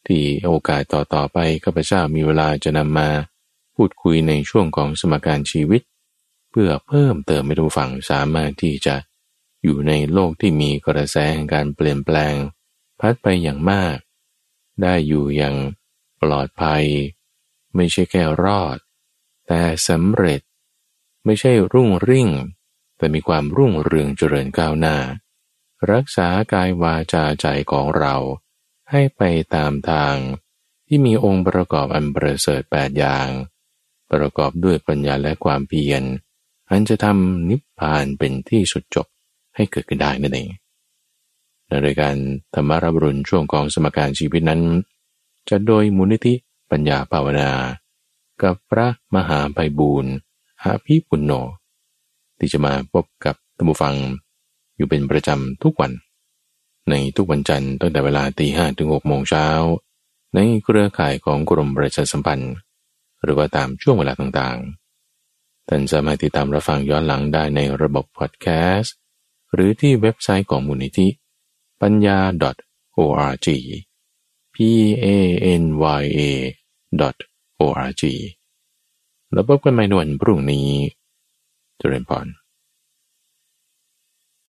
ที่โอกาสต่อต่อไปข้าพเจ้ามีเวลาจะนำมาพูดคุยในช่วงของสมการชีวิต เพื่อเพิ่มเติมให้ทุกฝั่งสามารถที่จะอยู่ในโลกที่มีกระแสแห่งการเปลี่ยนแปลง พัดไปอย่างมาก ได้อยู่อย่างปลอดภัย ไม่ใช่แค่รอด แต่สำเร็จ ไม่ใช่รุ่งริ่ง แต่มีความรุ่งเรืองเจริญก้าวหน้า รักษากายวาจาใจของเราให้ไปตามทางที่มีองค์ประกอบอันประเสริฐแปดอย่าง ประกอบด้วยปัญญาและความเพียรอันจะทำนิพพานเป็นที่สุดจบให้เกิดขึ้นได้นั่นเอง ในรายการธรรมรับรุนช่วงของสมการชีวิตนั้น จะโดยมูลนิธิปัญญาภาวนา กับพระมหาไพบูรณ์อาภิปุณโญที่จะมาพบกับท่านผู้ฟังอยู่เป็นประจำทุกวัน ในทุกวันจันทร์ตั้งแต่เวลาตีห้ถึงหกโมงเช้า ในเครือข่ายของกรมประชาสัมพันธ์ หรือว่าตามช่วงเวลาต่างๆ ท่านสามารถติดตามรับฟังย้อนหลังได้ในระบบพอดแคสต์ หรือที่เว็บไซต์ของมูลนิธิ ปัญญา .org p a n y a .org แล้วพบกันใหม่ในวันพรุ่งนี้เจริญพร